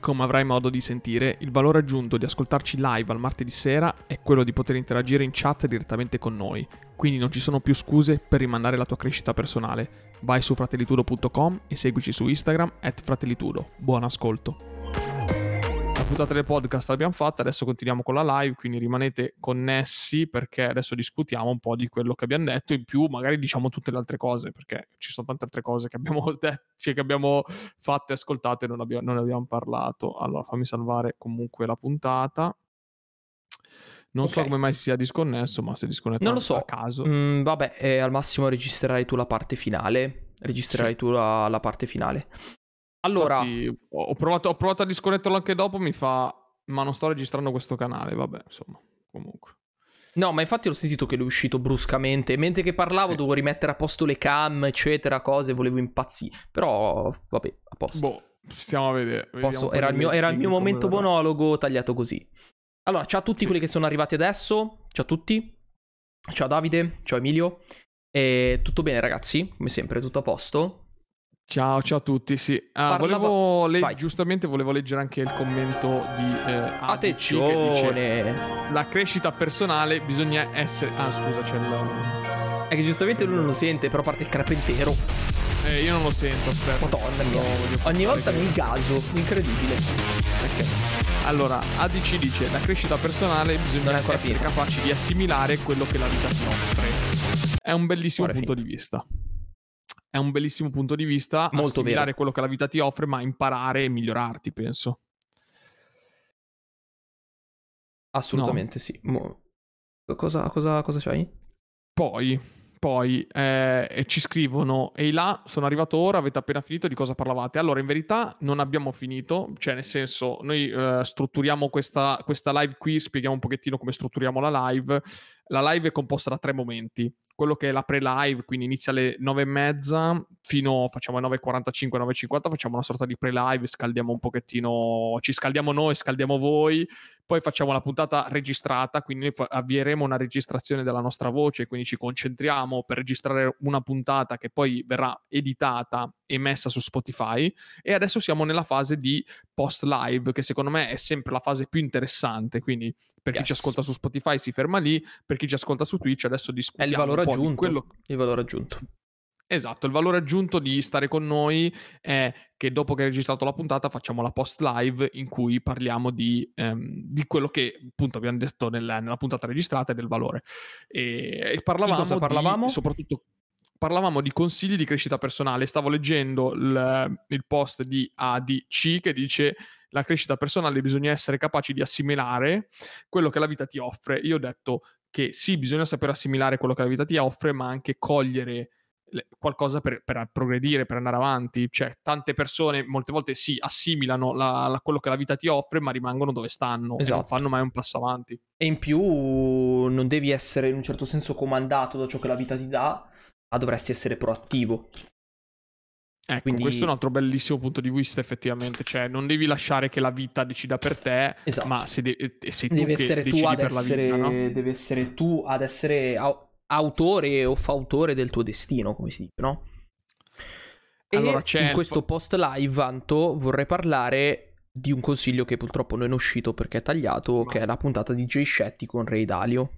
Come avrai modo di sentire, il valore aggiunto di ascoltarci live al martedì sera è quello di poter interagire in chat direttamente con noi, quindi non ci sono più scuse per rimandare la tua crescita personale. Vai su fratellitudo.com e seguici su Instagram at fratellitudo. Buon ascolto! Puntata del podcast l'abbiamo fatta, adesso continuiamo con la live, quindi rimanete connessi perché adesso discutiamo un po' di quello che abbiamo detto, in più magari diciamo tutte le altre cose, perché ci sono tante altre cose che abbiamo, detto, cioè che abbiamo fatto e ascoltate e non, abbiamo, non abbiamo parlato. Allora fammi salvare comunque la puntata. Non okay. so come mai si sia disconnesso, ma se disconnesso non lo so. a caso. Mm, vabbè, eh, al massimo registrerai tu la parte finale. Registrerai sì. tu la, la, parte finale. Allora, Infatti, ho, provato, ho provato a disconnetterlo anche dopo, mi fa, ma non sto registrando questo canale, vabbè, insomma, comunque. No, ma infatti l'ho sentito che lui è uscito bruscamente. Mentre che parlavo, sì. dovevo rimettere a posto le cam, eccetera, cose, volevo impazzire. Però, vabbè, a posto. Boh, stiamo a vedere. Posso, era, il mio, era il mio momento verrà. monologo tagliato così. Allora, ciao a tutti sì. quelli che sono arrivati adesso. Ciao a tutti. Ciao Davide, ciao Emilio. E tutto bene, ragazzi? Come sempre, tutto a posto? Ciao, ciao a tutti. Sì, ah, volevo le- giustamente volevo leggere anche il commento di eh, che dice la crescita personale bisogna essere... Ah, scusa, c'è il... È che giustamente lui non lo sente, però parte il carpentero. Eh, io non lo sento, aspetta. Madonna mia. Ogni volta mi gaso, incredibile. Ok. Allora, ADC dice la crescita personale bisogna essere finita. capaci di assimilare quello che la vita ti offre. È un bellissimo Ora punto di vista è un bellissimo punto di vista. Molto vero. quello che la vita ti offre, ma imparare e migliorarti, penso. Assolutamente no. sì. Mo... Cosa, cosa, cosa c'hai? Poi, poi eh, ci scrivono, ehi là, sono arrivato ora, avete appena finito, di cosa parlavate? Allora, in verità non abbiamo finito, cioè nel senso, noi eh, strutturiamo questa, questa live qui, spieghiamo un pochettino come strutturiamo la live. La live è composta da tre momenti quello che è la pre-live, quindi inizia alle 9 e mezza fino facciamo alle 9.45, 9.50, facciamo una sorta di pre-live, scaldiamo un pochettino, ci scaldiamo noi, scaldiamo voi, poi facciamo la puntata registrata, quindi noi avvieremo una registrazione della nostra voce, quindi ci concentriamo per registrare una puntata che poi verrà editata e messa su Spotify e adesso siamo nella fase di post live che secondo me è sempre la fase più interessante, quindi per yes. chi ci ascolta su Spotify si ferma lì, per chi ci ascolta su Twitch adesso discutiamo è il valore aggiunto, quello... il valore aggiunto. Esatto, il valore aggiunto di stare con noi è che dopo che hai registrato la puntata facciamo la post live in cui parliamo di, ehm, di quello che appunto abbiamo detto nel, nella puntata registrata e del valore. E, e parlavamo, parlavamo? Di, soprattutto parlavamo di consigli di crescita personale. Stavo leggendo il, il post di ADC che dice la crescita personale bisogna essere capaci di assimilare quello che la vita ti offre. Io ho detto che sì, bisogna sapere assimilare quello che la vita ti offre, ma anche cogliere qualcosa per, per, progredire, per andare avanti. Cioè, tante persone molte volte si assimilano la, la, quello che la vita ti offre, ma rimangono dove stanno esatto. non fanno mai un passo avanti. E in più non devi essere in un certo senso comandato da ciò che la vita ti dà, ma dovresti essere proattivo. Ecco, Quindi... questo è un altro bellissimo punto di vista, effettivamente. Cioè, non devi lasciare che la vita decida per te, esatto. ma se de- sei tu devi essere tu ad essere, vita, no? Devi essere tu ad essere autore o fautore del tuo destino, come si dice, no? E allora, c'è in questo post live, Anto, vorrei parlare di un consiglio che purtroppo non è uscito perché è tagliato, ma... che è la puntata di Jay Shetty con Ray Dalio.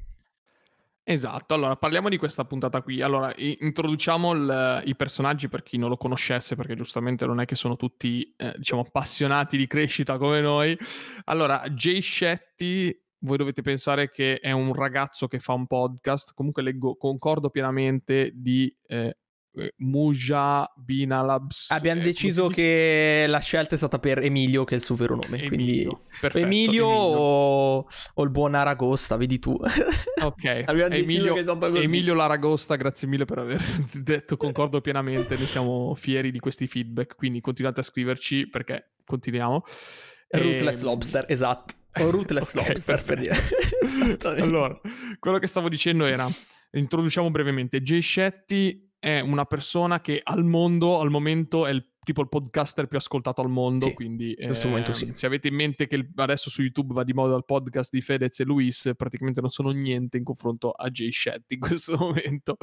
Esatto, allora parliamo di questa puntata qui. Allora, introduciamo il, i personaggi per chi non lo conoscesse, perché giustamente non è che sono tutti, eh, diciamo, appassionati di crescita come noi. Allora, Jay Shetty, voi dovete pensare che è un ragazzo che fa un podcast, comunque leggo, concordo pienamente di eh, eh, Muja Binalabs. Abbiamo eh, deciso che la scelta è stata per Emilio, che è il suo vero nome. Emilio, quindi... Perfetto, Emilio, Emilio. O... o... il buon Aragosta, vedi tu. Ok, Emilio, Emilio Laragosta, grazie mille per aver detto concordo pienamente, ne siamo fieri di questi feedback, quindi continuate a scriverci perché continuiamo. Rootless e... Lobster, esatto. O Rootless okay, Lobster per dire. allora, quello che stavo dicendo era, introduciamo brevemente, Jay Shetty è una persona che al mondo, al momento, è il tipo il podcaster più ascoltato al mondo, sì, quindi in questo eh, momento sì. se avete in mente che adesso su YouTube va di moda il podcast di Fedez e Luis, praticamente non sono niente in confronto a Jay Shetty in questo momento.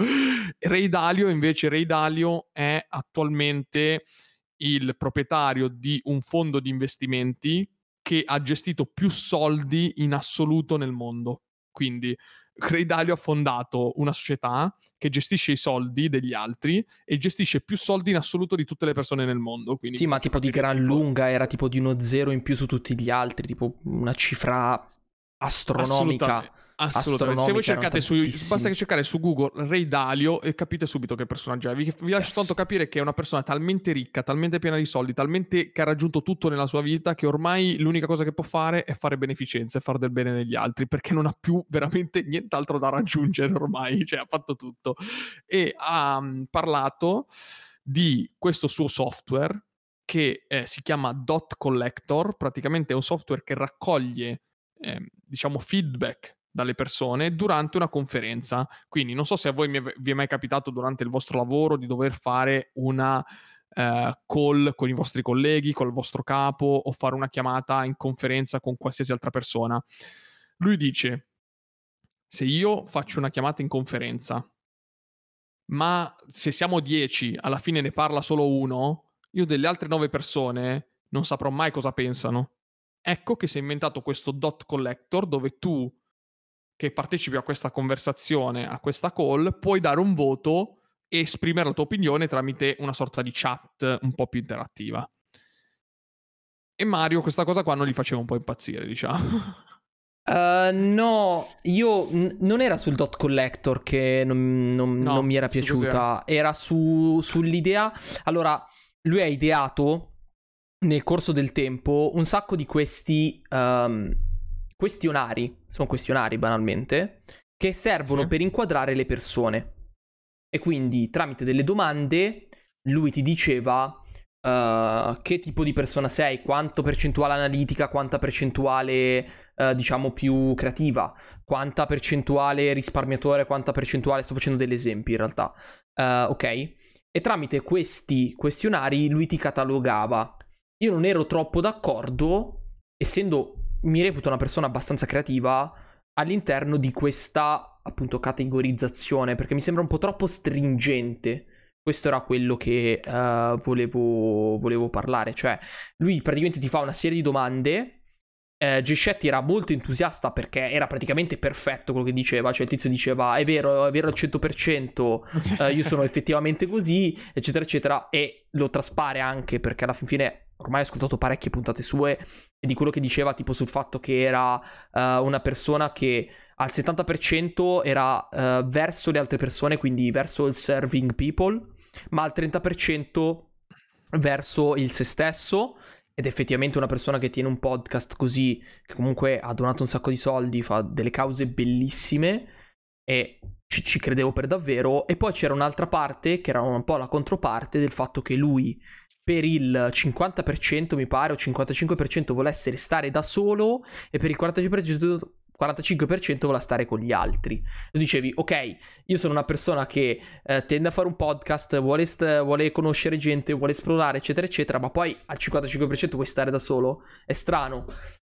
Ray Dalio invece, Ray Dalio è attualmente il proprietario di un fondo di investimenti che ha gestito più soldi in assoluto nel mondo. Quindi Creidalio ha fondato una società che gestisce i soldi degli altri e gestisce più soldi in assoluto di tutte le persone nel mondo. Quindi sì, ma tipo di gran tipo... lunga era tipo di uno zero in più su tutti gli altri, tipo una cifra astronomica. Assolutamente. Se voi cercate su, basta che cercare su Google Ray Dalio e capite subito che personaggio è. Vi, vi lascio yes. tanto capire che è una persona talmente ricca, talmente piena di soldi, talmente che ha raggiunto tutto nella sua vita che ormai l'unica cosa che può fare è fare beneficenza e fare del bene negli altri perché non ha più veramente nient'altro da raggiungere ormai, cioè ha fatto tutto. E ha um, parlato di questo suo software che eh, si chiama Dot Collector, praticamente è un software che raccoglie eh, diciamo feedback dalle persone durante una conferenza. Quindi non so se a voi vi è mai capitato durante il vostro lavoro di dover fare una uh, call con i vostri colleghi, col vostro capo o fare una chiamata in conferenza con qualsiasi altra persona. Lui dice, se io faccio una chiamata in conferenza, ma se siamo 10, alla fine ne parla solo uno, io delle altre 9 persone non saprò mai cosa pensano. Ecco che si è inventato questo dot collector dove tu che partecipi a questa conversazione, a questa call, puoi dare un voto e esprimere la tua opinione tramite una sorta di chat un po' più interattiva. E Mario questa cosa qua non gli faceva un po' impazzire, diciamo. Uh, no, io n- non era sul dot collector che non, non, no, non mi era piaciuta, era su, sull'idea. Allora, lui ha ideato nel corso del tempo un sacco di questi um, questionari, sono questionari banalmente, che servono sì. per inquadrare le persone. E quindi tramite delle domande lui ti diceva uh, che tipo di persona sei, quanto percentuale analitica, quanta percentuale uh, diciamo più creativa, quanta percentuale risparmiatore, quanta percentuale, sto facendo degli esempi in realtà, uh, ok? E tramite questi questionari lui ti catalogava. Io non ero troppo d'accordo, essendo mi reputo una persona abbastanza creativa all'interno di questa appunto categorizzazione perché mi sembra un po' troppo stringente. Questo era quello che uh, volevo, volevo parlare. Cioè, lui praticamente ti fa una serie di domande eh, Giscetti era molto entusiasta perché era praticamente perfetto quello che diceva, cioè il tizio diceva è vero, è vero al 100%, eh, io sono effettivamente così, eccetera, eccetera, e lo traspare anche perché alla fine ormai ho ascoltato parecchie puntate sue e di quello che diceva tipo sul fatto che era uh, una persona che al 70% era uh, verso le altre persone, quindi verso il serving people, ma al 30% verso il se stesso ed effettivamente una persona che tiene un podcast così, che comunque ha donato un sacco di soldi, fa delle cause bellissime e ci, ci, credevo per davvero. E poi c'era un'altra parte che era un po' la controparte del fatto che lui per il 50% mi pare o 55% volesse stare da solo e per il 45% 45% vuole stare con gli altri. Tu dicevi, ok, io sono una persona che eh, tende a fare un podcast, vuole, st- vuole, conoscere gente, vuole esplorare, eccetera, eccetera, ma poi al 55% vuoi stare da solo? È strano.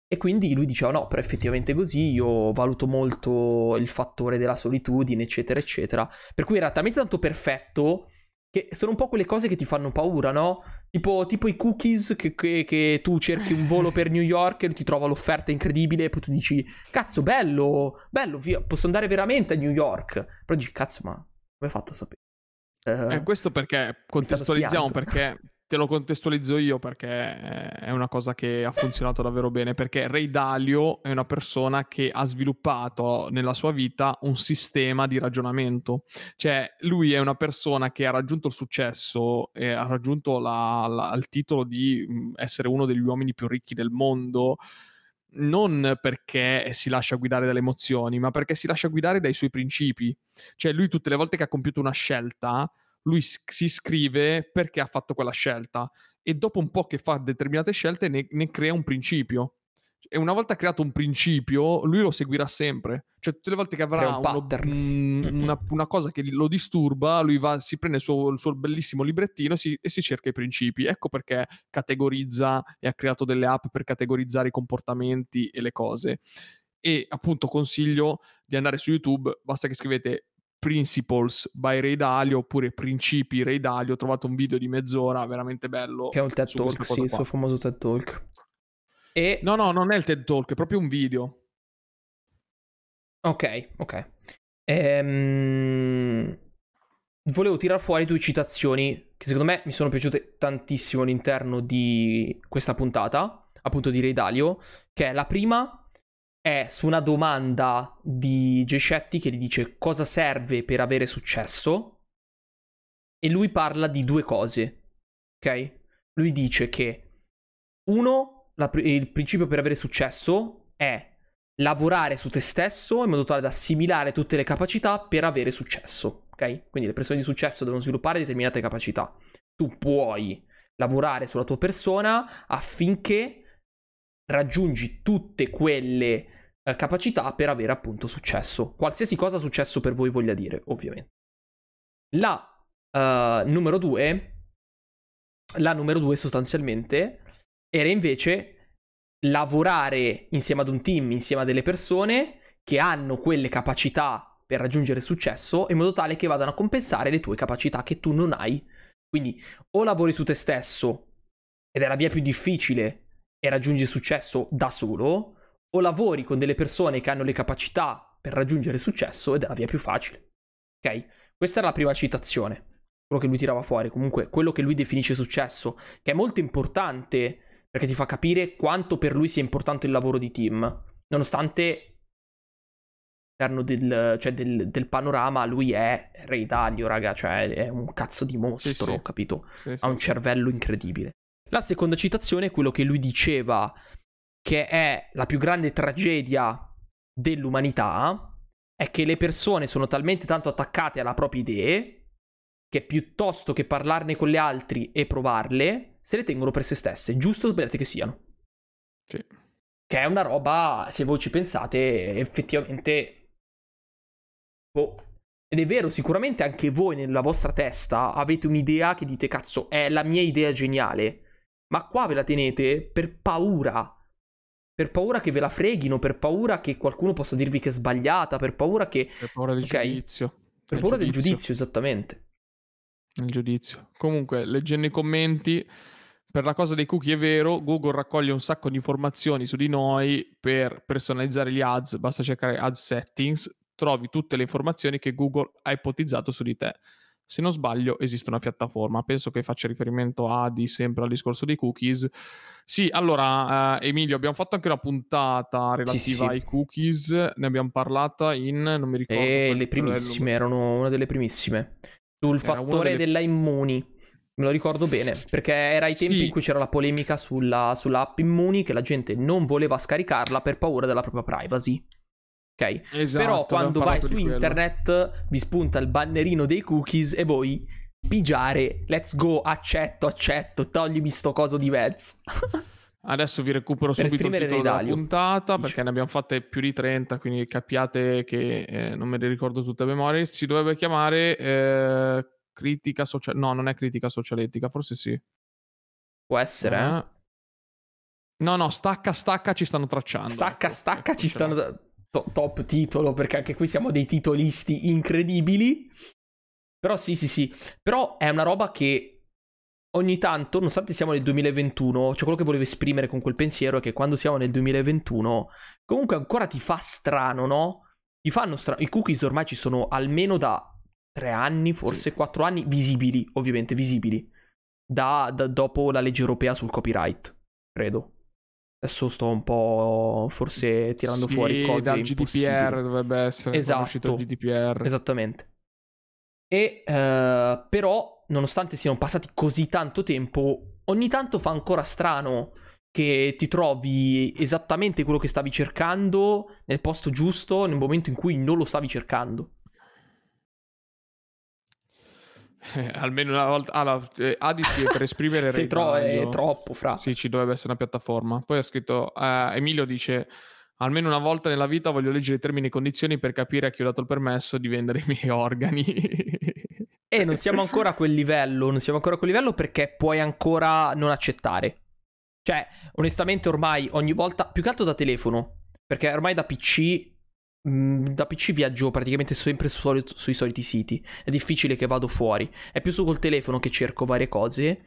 E quindi lui diceva, no, però effettivamente così, io valuto molto il fattore della solitudine, eccetera, eccetera. Per cui era talmente tanto perfetto che sono un po' quelle cose che ti fanno paura, no? Tipo, tipo i cookies che, che, che, tu cerchi un volo per New York e ti trova l'offerta incredibile e poi tu dici, cazzo, bello, bello, via, posso andare veramente a New York. Però dici, cazzo, ma come hai fatto a sapere? Uh, eh, questo perché contestualizziamo, perché te lo contestualizzo io perché è una cosa che ha funzionato davvero bene, perché Ray Dalio è una persona che ha sviluppato nella sua vita un sistema di ragionamento, cioè lui è una persona che ha raggiunto il successo e ha raggiunto la, la, il titolo di mm, essere uno degli uomini più ricchi del mondo, non perché si lascia guidare dalle emozioni, ma perché si lascia guidare dai suoi principi. Cioè lui tutte le volte che ha compiuto una scelta lui si iscrive perché ha fatto quella scelta e dopo un po' che fa determinate scelte ne, ne crea un principio. e una volta creato un principio, lui lo seguirà sempre. Cioè, tutte le volte che avrà un uno, un, una, una, cosa che lo disturba, lui va, si prende il suo, il suo bellissimo librettino si, e si cerca i principi. Ecco perché categorizza e ha creato delle app per categorizzare i comportamenti e le cose. E appunto consiglio di andare su YouTube, basta che scrivete Principles by Ray Dalio oppure Principi Ray Dalio. Ho trovato un video di mezz'ora veramente bello. Che è un TED Talk, sì, il suo famoso TED Talk. E... No, no, non è il TED Talk, è proprio un video. Ok, ok. Ehm... Volevo tirare fuori due citazioni che secondo me mi sono piaciute tantissimo all'interno di questa puntata, appunto di Ray Dalio, che è la prima è su una domanda di Gescetti che gli dice cosa serve per avere successo e lui parla di due cose, ok? Lui dice che uno, la, il principio per avere successo è lavorare su te stesso in modo tale da assimilare tutte le capacità per avere successo, ok? Quindi le persone di successo devono sviluppare determinate capacità. Tu puoi lavorare sulla tua persona affinché raggiungi tutte quelle eh, capacità per avere appunto successo. Qualsiasi cosa successo per voi voglia dire, ovviamente. La uh, numero due, la numero due sostanzialmente era invece lavorare insieme ad un team, insieme a delle persone che hanno quelle capacità per raggiungere successo in modo tale che vadano a compensare le tue capacità che tu non hai. Quindi o lavori su te stesso ed è la via più difficile e raggiungi successo da solo, o lavori con delle persone che hanno le capacità per raggiungere successo ed è la via più facile. Ok? Questa era la prima citazione, quello che lui tirava fuori, comunque quello che lui definisce successo, che è molto importante perché ti fa capire quanto per lui sia importante il lavoro di team, nonostante all'interno del, cioè del, del, panorama lui è Re Dalio, raga, cioè è un cazzo di mostro, sì, sì. capito? Sì, ha un cervello incredibile. La seconda citazione è quello che lui diceva che è la più grande tragedia dell'umanità, è che le persone sono talmente tanto attaccate alle proprie idee che piuttosto che parlarne con gli altri e provarle, se le tengono per se stesse, giusto o sbagliate che siano. Sì. Che è una roba, se voi ci pensate, effettivamente... Boh. Ed è vero, sicuramente anche voi nella vostra testa avete un'idea che dite, cazzo, è la mia idea geniale ma qua ve la tenete per paura. Per paura che ve la freghino, per paura che qualcuno possa dirvi che è sbagliata, per paura che... Per paura del okay. giudizio. Per paura giudizio. del giudizio, esattamente. Il giudizio. Comunque, leggendo i commenti, per la cosa dei cookie è vero, Google raccoglie un sacco di informazioni su di noi per personalizzare gli ads, basta cercare ad settings, trovi tutte le informazioni che Google ha ipotizzato su di te se non sbaglio esiste una piattaforma, penso che faccia riferimento a di sempre al discorso dei cookies. Sì, allora eh, Emilio, abbiamo fatto anche una puntata relativa sì, sì. ai cookies, ne abbiamo parlata in, non mi ricordo. Eh, le primissime, erano una delle primissime. Sul era fattore delle... della Immuni. Me lo ricordo bene, perché era ai tempi sì. in cui c'era la polemica sulla, sulla app Immuni che la gente non voleva scaricarla per paura della propria privacy ok? Esatto, Però quando vai su internet vi spunta il bannerino dei cookies e voi pigiare, let's go, accetto, accetto, toglimi sto coso di mezzo. Adesso vi recupero per subito il titolo della puntata perché Dice. ne abbiamo fatte più di 30, quindi capiate che eh, non me le ricordo tutte a memoria. Si dovrebbe chiamare eh, critica sociale. No, non è critica socialetica, forse sì. Può essere, eh. eh. No, no, stacca, stacca ci stanno tracciando. Stacca, ecco, stacca ecco, ci stanno to- top titolo, perché anche qui siamo dei titolisti incredibili. Però sì, sì, sì. Però è una roba che ogni tanto, nonostante siamo nel 2021, cioè quello che volevo esprimere con quel pensiero è che quando siamo nel 2021, comunque ancora ti fa strano, no? Ti fanno strano. I cookies ormai ci sono almeno da tre anni, forse sì. quattro anni, visibili, ovviamente visibili. Da, da, dopo la legge europea sul copyright, credo. Adesso sto un po' forse tirando sì, fuori cose dal GDPR dovrebbe essere esatto, uscito il GDPR. Esattamente. E uh, però, nonostante siano passati così tanto tempo, ogni tanto fa ancora strano che ti trovi esattamente quello che stavi cercando nel posto giusto nel momento in cui non lo stavi cercando. Eh, almeno una volta. Allora, eh, Adi per esprimere Sei tro- è troppo, fra. Sì, ci dovrebbe essere una piattaforma. Poi ha scritto: uh, Emilio dice. Almeno una volta nella vita voglio leggere i termini e condizioni per capire a chi ho dato il permesso di vendere i miei organi. e non siamo ancora a quel livello. Non siamo ancora a quel livello perché puoi ancora non accettare. Cioè, onestamente, ormai ogni volta. Più che altro da telefono. Perché ormai da PC da PC viaggio praticamente sempre su, sui soliti siti. È difficile che vado fuori. È più su col telefono che cerco varie cose.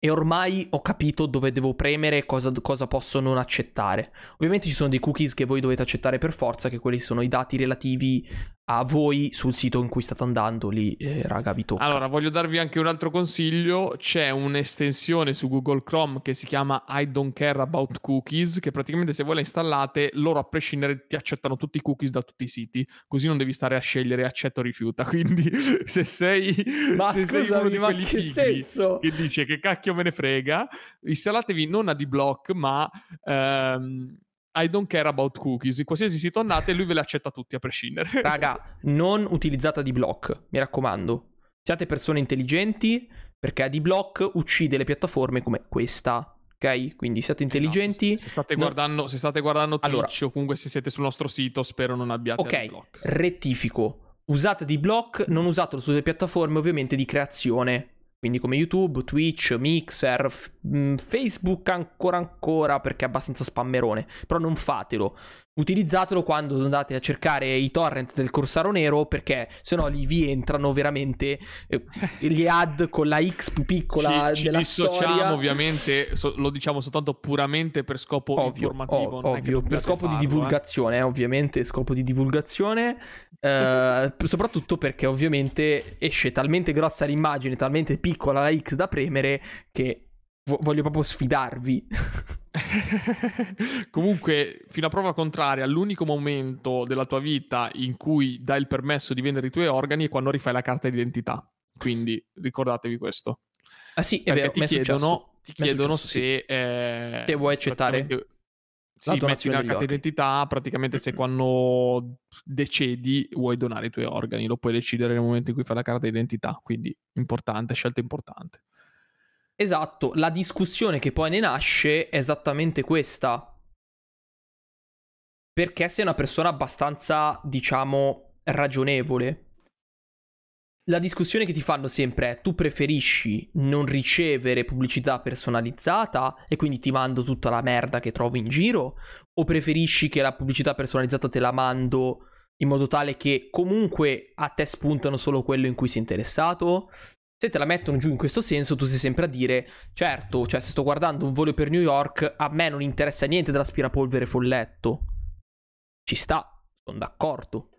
E ormai ho capito dove devo premere e cosa, cosa, posso non accettare. Ovviamente ci sono dei cookies che voi dovete accettare per forza, che quelli sono i dati relativi a voi sul sito in cui state andando. Lì, eh, raga, vi tocca. Allora, voglio darvi anche un altro consiglio. C'è un'estensione su Google Chrome che si chiama I don't care about cookies, che praticamente se voi la installate, loro a prescindere ti accettano tutti i cookies da tutti i siti. Così non devi stare a scegliere accetto o rifiuta. Quindi se sei... Ma se scusami, sei ma che senso? Che dice che cacchio me ne frega, installatevi non AdBlock, ma... Ehm, i don't care about cookies. In qualsiasi sito andate, lui ve li accetta tutti a prescindere. Raga, non utilizzate AdBlock, mi raccomando. Siate persone intelligenti, perché AdBlock uccide le piattaforme come questa. Ok? Quindi siate esatto, intelligenti. Esatto. Se, state guardando, se state guardando Twitch allora, o comunque se siete sul nostro sito, spero non abbiate Ok, rettifico. Usate AdBlock, non usatelo sulle piattaforme ovviamente di creazione quindi come YouTube, Twitch, Mixer, f- mm, Facebook ancora ancora perché è abbastanza spammerone, però non fatelo. Utilizzatelo quando andate a cercare i torrent del Corsaro Nero perché se no lì vi entrano veramente eh, gli ad con la X più piccola ci, della ci dissociamo ovviamente, so, lo diciamo soltanto puramente per scopo ovvio, informativo. Ov- ovvio, per scopo farlo, di eh. divulgazione, eh. ovviamente, scopo di divulgazione, eh, soprattutto perché ovviamente esce talmente grossa l'immagine, talmente piccola la X da premere che voglio proprio sfidarvi. Comunque, fino a prova contraria, l'unico momento della tua vita in cui dai il permesso di vendere i tuoi organi è quando rifai la carta d'identità. Quindi ricordatevi questo. Ah sì, è Perché vero, ti chiedono, ti chiedono successo, se... Sì. Eh, Te vuoi accettare? Sì, metti la carta d'identità, praticamente se quando decedi vuoi donare i tuoi organi, lo puoi decidere nel momento in cui fai la carta d'identità, quindi importante, scelta importante. Esatto, la discussione che poi ne nasce è esattamente questa. Perché sei una persona abbastanza, diciamo, ragionevole. La discussione che ti fanno sempre è tu preferisci non ricevere pubblicità personalizzata e quindi ti mando tutta la merda che trovo in giro o preferisci che la pubblicità personalizzata te la mando in modo tale che comunque a te spuntano solo quello in cui sei interessato? Se te la mettono giù in questo senso, tu sei sempre a dire, certo, cioè se sto guardando un volo per New York, a me non interessa niente dell'aspirapolvere folletto. Ci sta, sono d'accordo.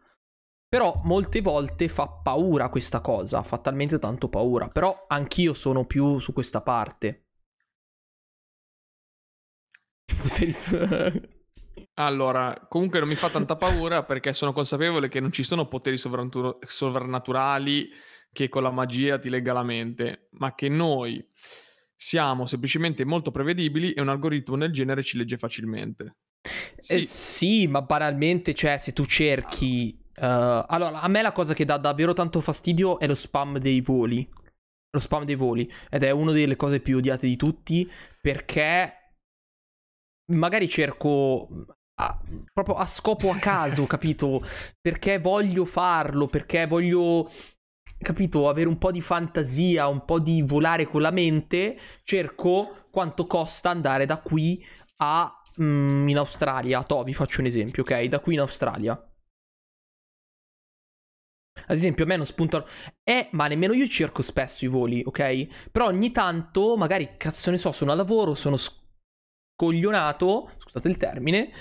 Però molte volte fa paura questa cosa, fa talmente tanto paura. Però anch'io sono più su questa parte. Allora, comunque non mi fa tanta paura perché sono consapevole che non ci sono poteri sovrannaturali che con la magia ti lega la mente, ma che noi siamo semplicemente molto prevedibili e un algoritmo del genere ci legge facilmente. Sì, eh, sì ma banalmente, cioè, se tu cerchi... Uh, allora, a me la cosa che dà davvero tanto fastidio è lo spam dei voli. Lo spam dei voli. Ed è una delle cose più odiate di tutti perché magari cerco a, proprio a scopo a caso, capito? Perché voglio farlo, perché voglio capito, avere un po' di fantasia, un po' di volare con la mente, cerco quanto costa andare da qui a mm, in Australia. To, vi faccio un esempio, ok? Da qui in Australia. Ad esempio, a me non spuntano. Eh, ma nemmeno io cerco spesso i voli, ok? Però ogni tanto, magari, cazzo ne so, sono a lavoro, sono scoglionato, scusate il termine,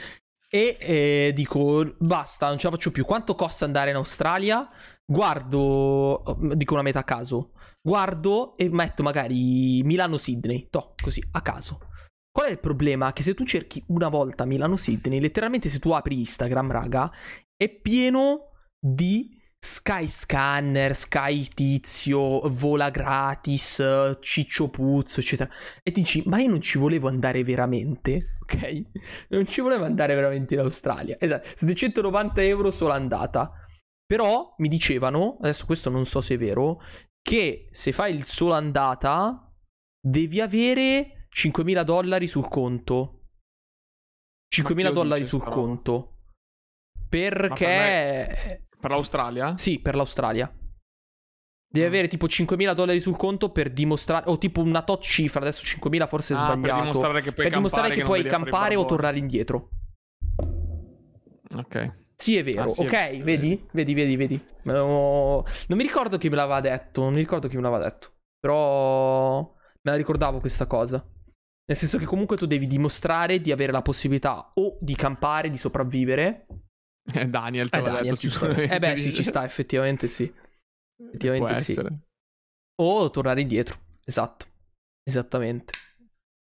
e eh, dico, basta, non ce la faccio più. Quanto costa andare in Australia? Guardo, dico una meta a caso. Guardo e metto magari Milano-Sydney. To, così, a caso. Qual è il problema? Che se tu cerchi una volta Milano-Sydney, letteralmente se tu apri Instagram, raga, è pieno di Sky Scanner, Sky Tizio, Vola Gratis, Ciccio Puzzo, eccetera. E ti dici, ma io non ci volevo andare veramente, ok? Non ci volevo andare veramente in Australia. Esatto, 790 euro solo andata. Però mi dicevano, adesso questo non so se è vero, che se fai il solo andata devi avere 5.000 dollari sul conto. 5.000 dollari sul conto. Perché... Per, l'Australia? Sì, per l'Australia. Devi mm. avere tipo 5.000 dollari sul conto per dimostrare, o tipo una tot cifra, adesso 5.000 forse è ah, sbagliato. Per dimostrare che puoi per campare, che puoi campare o tornare indietro. Ok. Sì, è vero. Ah, sì, ok, è... vedi? Vedi, vedi, vedi. Non mi ricordo chi me l'aveva detto. Non mi ricordo chi me l'aveva detto. Però me la ricordavo questa cosa. Nel senso che comunque tu devi dimostrare di avere la possibilità o di campare, di sopravvivere. Eh, Daniel te eh, Daniel, detto sicuramente. Eh beh, sì, ci sta, effettivamente sì. Effettivamente Può sì. Essere. O tornare indietro. Esatto. Esattamente.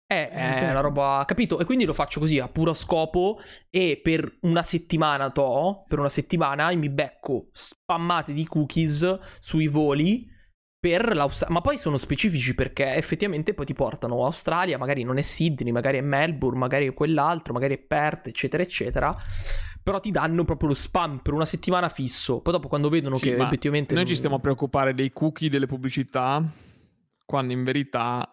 È, è una roba, capito? E quindi lo faccio così a puro scopo e per una settimana to, per una settimana mi becco spammate di cookies sui voli per l'Australia. Ma poi sono specifici perché effettivamente poi ti portano a Australia, magari non è Sydney, magari è Melbourne, magari è quell'altro, magari è Perth, eccetera, eccetera. Però ti danno proprio lo spam per una settimana fisso. Poi dopo quando vedono sì, che effettivamente... Noi non... ci stiamo a preoccupare dei cookie, delle pubblicità, quando in verità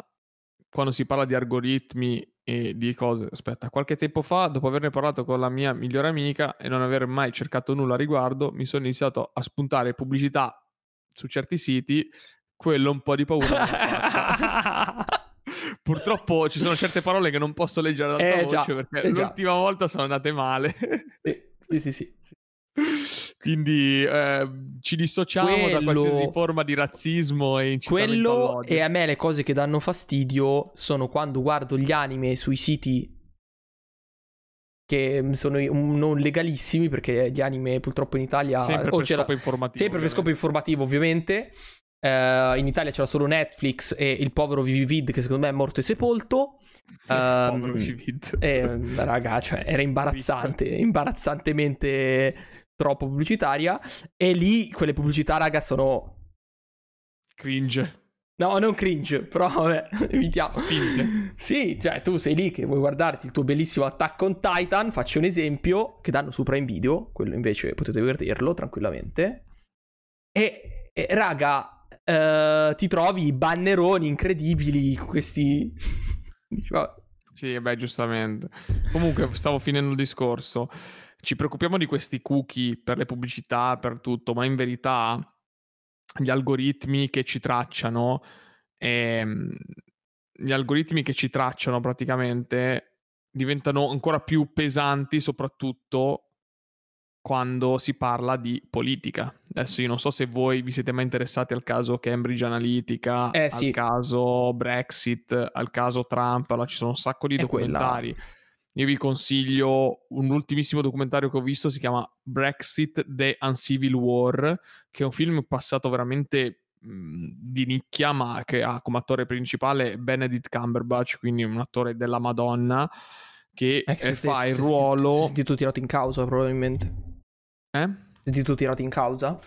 quando si parla di algoritmi e di cose. Aspetta, qualche tempo fa, dopo averne parlato con la mia migliore amica e non aver mai cercato nulla a riguardo, mi sono iniziato a spuntare pubblicità su certi siti, quello un po' di paura. Purtroppo ci sono certe parole che non posso leggere ad alta eh, voce già, perché eh, l'ultima volta sono andate male. sì, sì, sì. sì. Quindi eh, ci dissociamo quello, da qualsiasi forma di razzismo e incitamento Quello e a me le cose che danno fastidio sono quando guardo gli anime sui siti che sono non legalissimi perché gli anime purtroppo in Italia sempre per scopo informativo sempre per scopo informativo ovviamente uh, in Italia c'era solo Netflix e il povero Vivid che secondo me è morto e sepolto um, povero Vivid eh, raga cioè era imbarazzante imbarazzantemente troppo pubblicitaria. E lì quelle pubblicità, raga, sono. Cringe. No, non cringe, però vabbè, evitiamo. Spinte. Sì, cioè tu sei lì che vuoi guardarti il tuo bellissimo Attack on Titan, faccio un esempio, che danno su Prime Video, quello invece potete vederlo tranquillamente. E, e raga, eh, ti trovi banneroni incredibili, questi... sì, beh, giustamente. Comunque, stavo finendo il discorso. Ci preoccupiamo di questi cookie per le pubblicità, per tutto, ma in verità gli algoritmi che ci tracciano, ehm, gli algoritmi che ci tracciano praticamente diventano ancora più pesanti, soprattutto quando si parla di politica. Adesso io non so se voi vi siete mai interessati al caso Cambridge Analytica, eh, sì. al caso Brexit, al caso Trump, allora ci sono un sacco di È documentari. Quella io vi consiglio un ultimissimo documentario che ho visto, si chiama Brexit, The Uncivil War, che è un film passato veramente mh, di nicchia, ma che ha come attore principale Benedict Cumberbatch, quindi un attore della Madonna, che eh, eh, fa il ruolo... Si è sentito tirato in causa probabilmente. Eh? Sentito tirato in causa?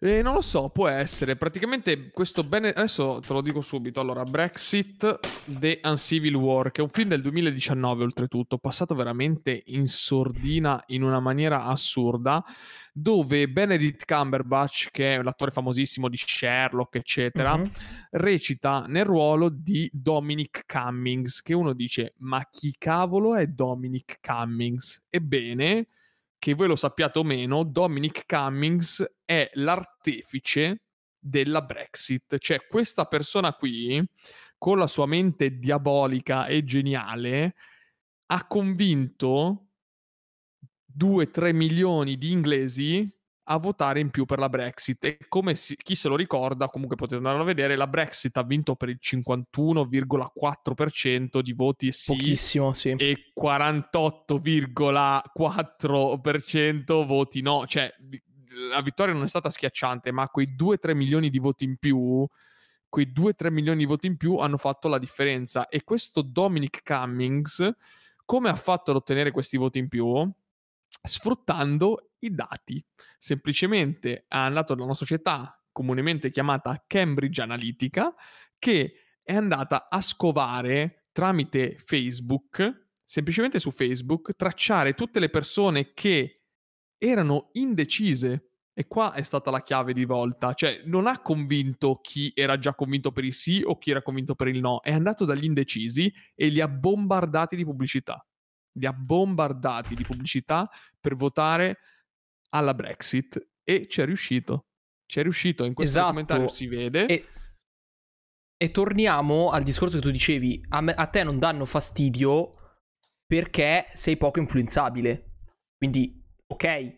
Eh, non lo so, può essere. Praticamente questo bene... Adesso te lo dico subito. Allora, Brexit, The Uncivil War, che è un film del 2019 oltretutto, passato veramente in sordina in una maniera assurda, dove Benedict Cumberbatch, che è l'attore famosissimo di Sherlock, eccetera, mm-hmm. recita nel ruolo di Dominic Cummings, che uno dice, ma chi cavolo è Dominic Cummings? Ebbene che voi lo sappiate o meno, Dominic Cummings è l'artefice della Brexit. Cioè, questa persona qui, con la sua mente diabolica e geniale, ha convinto 2-3 milioni di inglesi a votare in più per la Brexit. E come si, chi se lo ricorda, comunque potete andare a vedere, la Brexit ha vinto per il 51,4% di voti sì, Pochissimo, sì. e 48,4% voti no. Cioè, la vittoria non è stata schiacciante, ma quei 2-3 milioni di voti in più quei 2-3 milioni di voti in più hanno fatto la differenza e questo Dominic Cummings come ha fatto ad ottenere questi voti in più? Sfruttando i dati. Semplicemente è andato da una società comunemente chiamata Cambridge Analytica che è andata a scovare tramite Facebook, semplicemente su Facebook, tracciare tutte le persone che erano indecise E qua è stata la chiave di volta, cioè non ha convinto chi era già convinto per il sì o chi era convinto per il no, è andato dagli indecisi e li ha bombardati di pubblicità. Li ha bombardati di pubblicità per votare alla Brexit e ci è riuscito. Ci è riuscito, in questo esatto. documentario si vede. E, e, torniamo al discorso che tu dicevi, a, me, a te non danno fastidio perché sei poco influenzabile. Quindi, ok,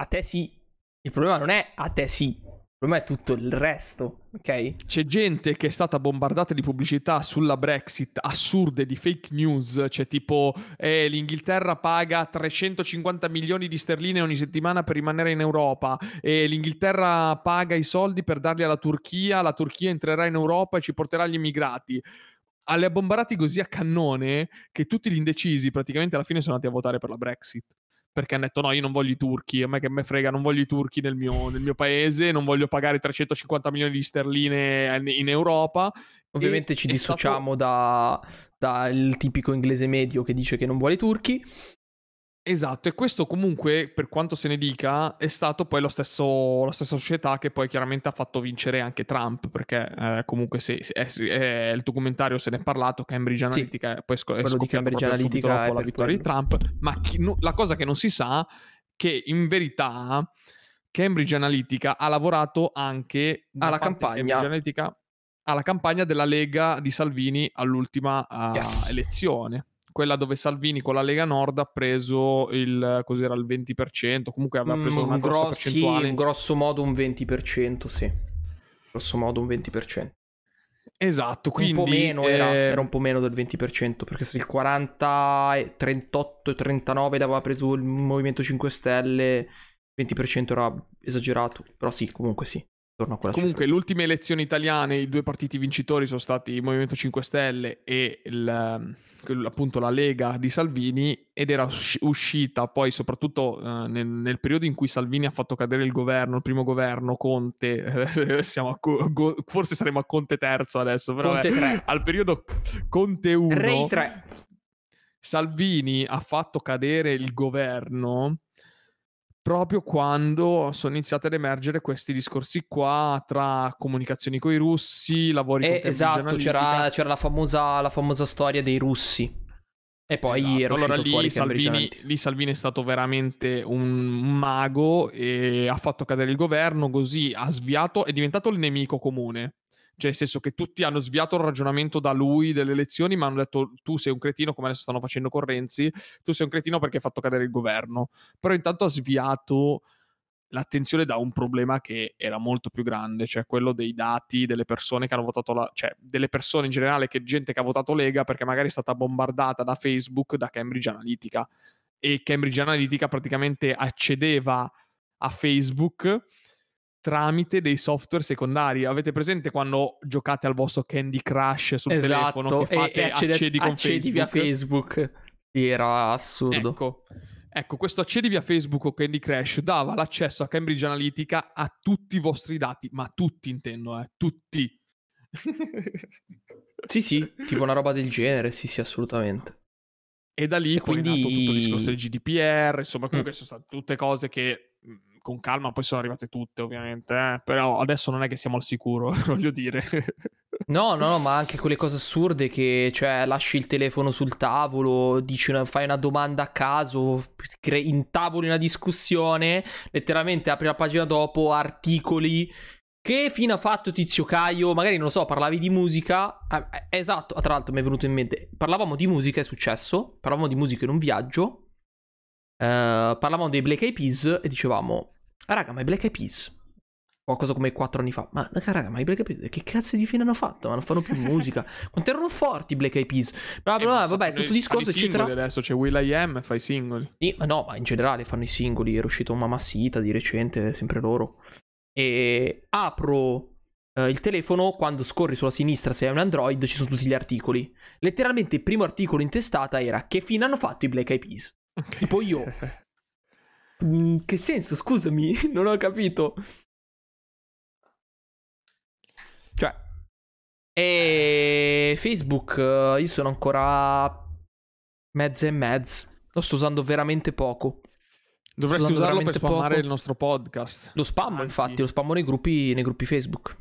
a te sì, il problema non è a te sì, problema è tutto il resto, ok? C'è gente che è stata bombardata di pubblicità sulla Brexit assurde di fake news, cioè tipo eh, l'Inghilterra paga 350 milioni di sterline ogni settimana per rimanere in Europa. E l'Inghilterra paga i soldi per darli alla Turchia, la Turchia entrerà in Europa e ci porterà gli immigrati. Le ha bombardati così a cannone che tutti gli indecisi praticamente alla fine sono andati a votare per la Brexit perché hanno detto no, io non voglio i turchi, a me che me frega, non voglio i turchi nel mio, nel mio paese, non voglio pagare 350 milioni di sterline in Europa. Ovviamente ci dissociamo stato... dal da tipico inglese medio che dice che non vuole i turchi. Esatto, e questo comunque, per quanto se ne dica, è stato poi stesso, la stessa società che poi chiaramente ha fatto vincere anche Trump, perché eh, comunque se, se, è, è, il documentario se ne è parlato, Cambridge Analytica, sì, poi sc- è di Cambridge Analytica dopo la vittoria di Trump, ma chi, no, la cosa che non si sa che in verità Cambridge Analytica ha lavorato anche alla campagna. Alla campagna della Lega di Salvini all'ultima uh, yes. elezione quella dove Salvini con la Lega Nord ha preso il, cos'era, il 20%, comunque aveva preso mm, una grossa gro- percentuale. Sì, in grosso modo un 20%, sì. Grosso modo un 20%. Esatto, quindi... Un po' meno, eh... era, era, un po' meno del 20%, perché se il 40, 38 e 39 l'aveva preso il Movimento 5 Stelle, il 20% era esagerato, però sì, comunque sì. Comunque, le ultime elezioni italiane, i due partiti vincitori sono stati il Movimento 5 Stelle e il appunto la Lega di Salvini ed era uscita poi soprattutto uh, nel, nel, periodo in cui Salvini ha fatto cadere il governo, il primo governo Conte, siamo a, go, forse saremo a Conte terzo adesso, però Conte beh, al periodo Conte 1 Rei 3 Salvini ha fatto cadere il governo proprio quando sono iniziati ad emergere questi discorsi qua tra comunicazioni con i russi, lavori eh, con Esatto, c'era, c'era, la, famosa, la famosa storia dei russi. E poi esatto. allora lì Salvini, lì Salvini, è stato veramente un mago e ha fatto cadere il governo, così ha sviato, è diventato il nemico comune. Cioè, nel senso che tutti hanno sviato il ragionamento da lui delle elezioni, ma hanno detto tu sei un cretino, come adesso stanno facendo con Renzi, tu sei un cretino perché hai fatto cadere il governo. Però intanto ha sviato l'attenzione da un problema che era molto più grande, cioè quello dei dati delle persone che hanno votato la, cioè delle persone in generale, che gente che ha votato Lega perché magari è stata bombardata da Facebook, da Cambridge Analytica e Cambridge Analytica praticamente accedeva a Facebook tramite dei software secondari. Avete presente quando giocate al vostro Candy Crush sul esatto, telefono che fate e, e accede, accedi con accedi Facebook? via Facebook. Sì, era assurdo. Ecco. Ecco, questo accedi via Facebook o Candy Crush dava l'accesso a Cambridge Analytica a tutti i vostri dati, ma tutti intendo, eh, tutti. sì, sì, tipo una roba del genere, sì, sì, assolutamente. E da lì e poi quindi... è nato tutto il discorso del GDPR, insomma, comunque mm. sono state tutte cose che con calma, poi sono arrivate tutte ovviamente, eh? però adesso non è che siamo al sicuro, voglio dire. no, no, no, ma anche quelle cose assurde che, cioè, lasci il telefono sul tavolo, una, fai una domanda a caso, cre- intavoli una discussione, letteralmente apri la pagina dopo, articoli che fine ha fatto Tizio Caio? Magari non lo so, parlavi di musica. Eh, eh, esatto, tra l'altro mi è venuto in mente. Parlavamo di musica, è successo. Parlavamo di musica in un viaggio. Uh, parlavamo dei Black Eyed Peas e dicevamo, ah, raga, ma i Black Eyed Peas, qualcosa come 4 anni fa, ma raga, ma i Black Eyed Peas, che cazzo di fine hanno fatto? Ma non fanno più musica. Quanto erano forti i Black Eyed Peas? Bla bla bla, eh, vabbè, tutto discorso, eccetera. Adesso c'è Will I Am, fai singoli. Sì, ma no, ma in generale fanno i singoli, era uscito Mamma Sita di recente, sempre loro. E apro Uh, il telefono, quando scorri sulla sinistra se è un Android, ci sono tutti gli articoli. Letteralmente il primo articolo in testata era che fine hanno fatto i Black Eyed Peas. Okay. Tipo io. Mm, che senso? Scusami, non ho capito. Cioè. E Facebook, io sono ancora mezzo e mezzo. Lo sto usando veramente poco. Dovresti usarlo per spammare poco. il nostro podcast. Lo spammo, Anzi. infatti, lo spammo nei gruppi, nei gruppi Facebook.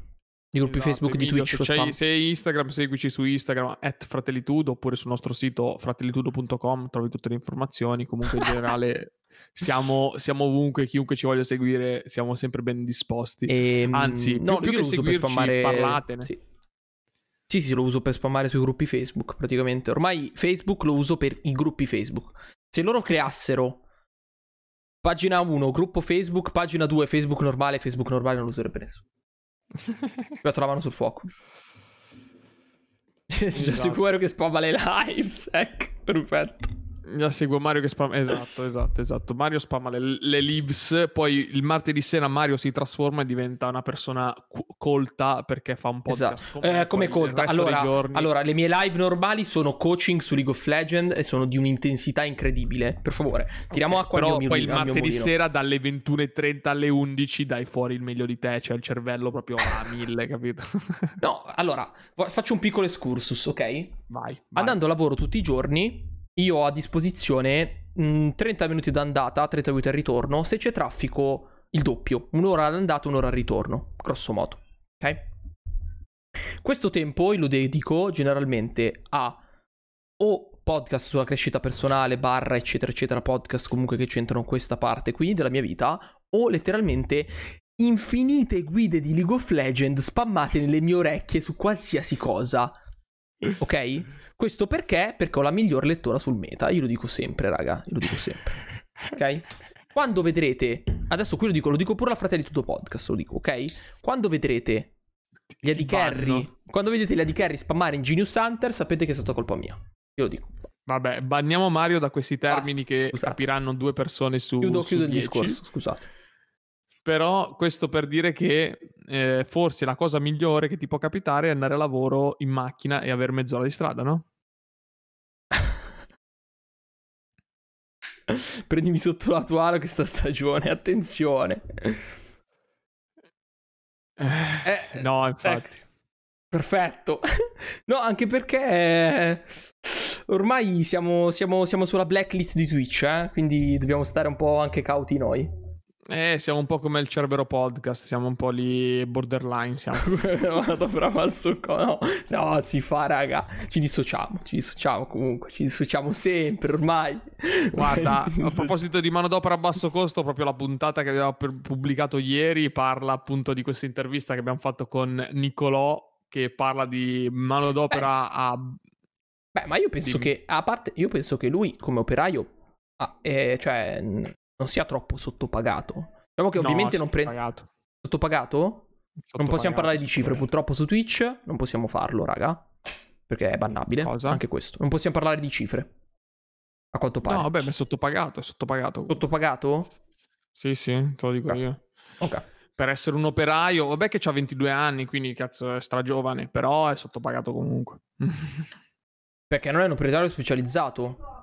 Nei gruppi esatto, Facebook di Twitch. Se, se Instagram, seguici su Instagram, at fratellitudo, oppure sul nostro sito fratellitudo.com, trovi tutte le informazioni. Comunque in generale siamo, siamo, ovunque, chiunque ci voglia seguire, siamo sempre ben disposti. E, ehm, Anzi, no, più, più che seguirci, per spammare... parlatene. Sì. Sì, sì, lo uso per spammare sui gruppi Facebook praticamente. Ormai Facebook lo uso per i gruppi Facebook. Se loro creassero pagina 1, gruppo Facebook, pagina 2, Facebook normale, Facebook normale non lo userebbe nessuno. La trovano sul fuoco. esatto. Già sicuro che spamma le lives. Ecco, perfetto. Io seguo Mario che spamma. Esatto, esatto, esatto. Mario spamma le, le leaves. Poi il martedì sera Mario si trasforma e diventa una persona cu- colta perché fa un podcast. Esatto. Eh, come colta. Allora, allora, le mie live normali sono coaching su League of Legends e sono di un'intensità incredibile. Per favore, tiriamo okay, acqua però mio Poi il martedì sera dalle 21.30 alle 11 dai fuori il meglio di te. Cioè il cervello proprio a mille, capito? no, allora faccio un piccolo excursus, ok? Vai. vai. Andando a lavoro tutti i giorni io ho a disposizione mh, mm, 30 minuti d'andata, 30 minuti al ritorno, se c'è traffico il doppio, un'ora all'andata, un'ora al ritorno, grosso modo, ok? Questo tempo io lo dedico generalmente a o podcast sulla crescita personale, barra eccetera eccetera, podcast comunque che c'entrano questa parte qui della mia vita, o letteralmente infinite guide di League of Legends spammate nelle mie orecchie su qualsiasi cosa. Ok? Questo perché? Perché ho la miglior lettura sul meta. Io lo dico sempre, raga. Io lo dico sempre. Ok? Quando vedrete, adesso qui lo dico, lo dico pure al Fratelli Tutto Podcast, lo dico, ok? Quando vedrete gli AD Carry, quando vedete gli AD Carry spammare in Genius Hunter, sapete che è stata colpa mia. Io lo dico. Vabbè, banniamo Mario da questi termini Basta, che scusate. capiranno due persone su Chiudo, su chiudo il discorso, scusate. Però questo per dire che eh, forse la cosa migliore che ti può capitare è andare a lavoro in macchina e avere mezz'ora di strada, no? Prendimi sotto la tua ala questa stagione, attenzione. Eh, no, infatti. Eh, perfetto. no, anche perché ormai siamo, siamo, siamo, sulla blacklist di Twitch, eh? quindi dobbiamo stare un po' anche cauti noi. Eh, siamo un po' come il Cerbero Podcast, siamo un po' lì borderline, siamo. Vado bravo al succo, no, no, si fa, raga, ci dissociamo, ci dissociamo comunque, ci dissociamo sempre ormai. Guarda, a proposito di manodopera a basso costo, proprio la puntata che abbiamo pubblicato ieri parla appunto di questa intervista che abbiamo fatto con Nicolò, che parla di manodopera Beh. a... Beh, ma io penso di... che, a parte, io penso che lui come operaio, ah, eh, cioè non sia troppo sottopagato. Diciamo che ovviamente no, non prende... Sottopagato? Sottopagato? Non possiamo parlare di cifre purtroppo su Twitch, non possiamo farlo, raga. Perché è bannabile. Cosa? Anche questo. Non possiamo parlare di cifre. A quanto pare. No, vabbè, ma è sottopagato, è sottopagato. Sottopagato? Sì, sì, te lo dico okay. io. Ok. Per essere un operaio, vabbè che ha 22 anni, quindi cazzo è stragiovane, però è sottopagato comunque. Perché non è un operaio specializzato?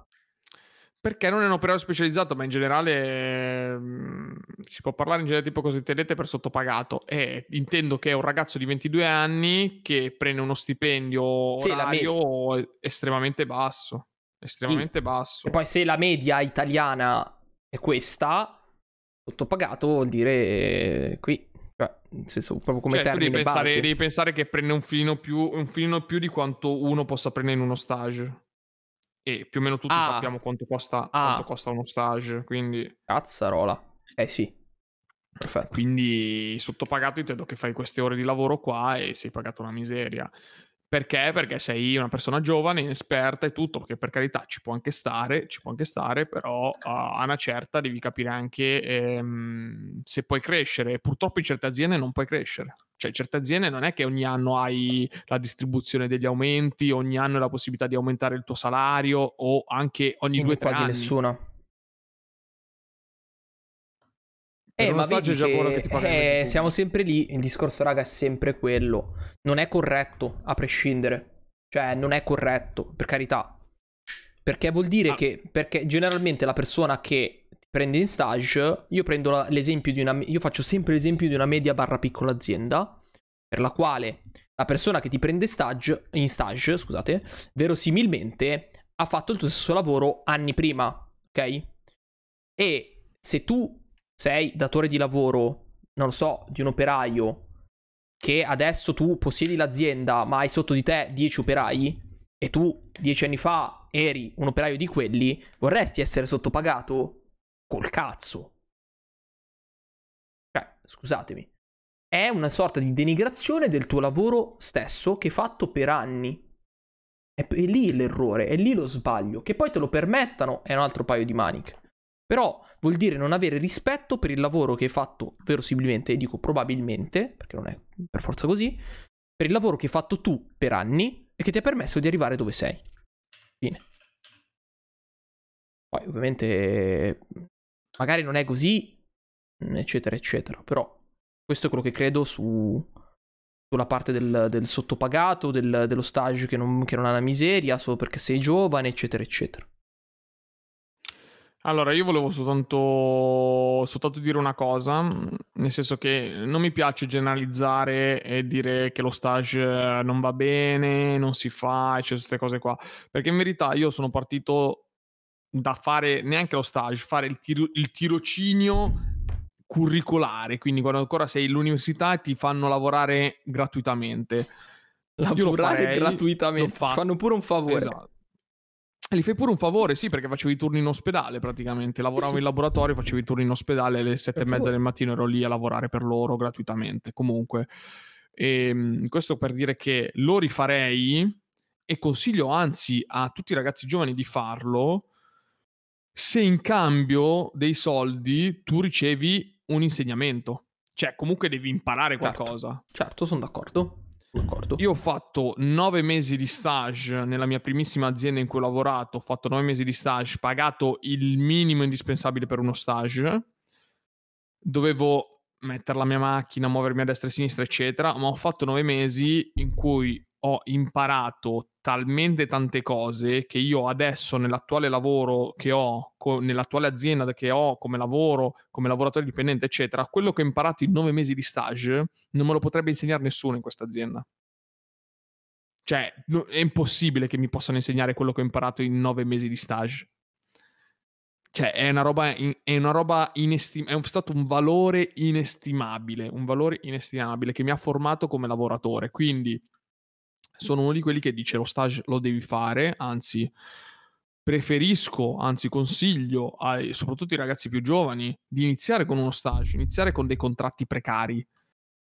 Perché non è un operaio specializzato, ma in generale mh, mm, si può parlare in generale tipo cosa intendete per sottopagato. E intendo che è un ragazzo di 22 anni che prende uno stipendio orario me- estremamente basso. Estremamente sì. basso. E poi se la media italiana è questa, sottopagato vuol dire qui. Cioè, nel senso, proprio come cioè, termine devi pensare, devi pensare che prende un filino, più, un filino più di quanto uno possa prendere in uno stage. E più o meno tutti ah. sappiamo quanto costa, ah. quanto costa uno stage, quindi... Cazzarola. Eh sì. Perfetto. Quindi sottopagato intendo che fai queste ore di lavoro qua e sei pagato una miseria. Perché? Perché sei una persona giovane, inesperta e tutto, perché per carità ci può anche stare, ci può anche stare, però a una certa devi capire anche ehm, se puoi crescere. Purtroppo in certe aziende non puoi crescere. Cioè, in certe aziende non è che ogni anno hai la distribuzione degli aumenti, ogni anno hai la possibilità di aumentare il tuo salario o anche ogni in due o tre anni. Quasi nessuna. Eh, ma vedi che, che eh, siamo sempre lì, il discorso raga è sempre quello. Non è corretto, a prescindere. Cioè, non è corretto, per carità. Perché vuol dire ah. che, perché generalmente la persona che prende in stage, io prendo la, l'esempio di una, io faccio sempre l'esempio di una media barra piccola azienda, per la quale la persona che ti prende stage, in stage, scusate, verosimilmente ha fatto il tuo stesso lavoro anni prima, ok? E se tu sei datore di lavoro, non lo so, di un operaio, che adesso tu possiedi l'azienda, ma hai sotto di te 10 operai, e tu dieci anni fa eri un operaio di quelli, vorresti essere sottopagato? Col cazzo. Cioè, scusatemi. È una sorta di denigrazione del tuo lavoro stesso che hai fatto per anni. È, è lì l'errore, è lì lo sbaglio. Che poi te lo permettano è un altro paio di maniche. Però vuol dire non avere rispetto per il lavoro che hai fatto, verosimilmente, e dico probabilmente, perché non è per forza così, per il lavoro che hai fatto tu per anni e che ti ha permesso di arrivare dove sei. Fine. Poi ovviamente magari non è così, eccetera, eccetera, però questo è quello che credo su, sulla parte del, del sottopagato, del, dello stage che non, che non ha la miseria solo perché sei giovane, eccetera, eccetera. Allora, io volevo soltanto, soltanto, dire una cosa, nel senso che non mi piace generalizzare e dire che lo stage non va bene, non si fa, eccetera, queste cose qua, perché in verità io sono partito da fare neanche lo stage, fare il, tiro, il tirocinio curricolare, quindi quando ancora sei all'università ti fanno lavorare gratuitamente. Lavorare gratuitamente, fanno pure un favore. Esatto. Gli fai pure un favore, sì, perché facevo i turni in ospedale praticamente. Lavoravo in laboratorio, facevo i turni in ospedale alle sette e mezza del mattino ero lì a lavorare per loro gratuitamente. Comunque, e, ehm, questo per dire che lo rifarei e consiglio anzi a tutti i ragazzi giovani di farlo se in cambio dei soldi tu ricevi un insegnamento. Cioè, comunque devi imparare certo. qualcosa. Certo, certo sono d'accordo. D'accordo. Io ho fatto nove mesi di stage nella mia primissima azienda in cui ho lavorato, ho fatto nove mesi di stage, pagato il minimo indispensabile per uno stage. Dovevo mettere la mia macchina, muovermi a destra e a sinistra, eccetera, ma ho fatto nove mesi in cui ho imparato talmente tante cose che io adesso nell'attuale lavoro che ho, co- nell'attuale azienda che ho come lavoro, come lavoratore dipendente, eccetera, quello che ho imparato in nove mesi di stage non me lo potrebbe insegnare nessuno in questa azienda. Cioè, no, è impossibile che mi possano insegnare quello che ho imparato in nove mesi di stage. Cioè, è una roba, è una roba inestimabile, è stato un valore inestimabile, un valore inestimabile che mi ha formato come lavoratore. Quindi, sono uno di quelli che dice lo stage lo devi fare, anzi preferisco, anzi consiglio, ai, soprattutto ai ragazzi più giovani, di iniziare con uno stage, iniziare con dei contratti precari.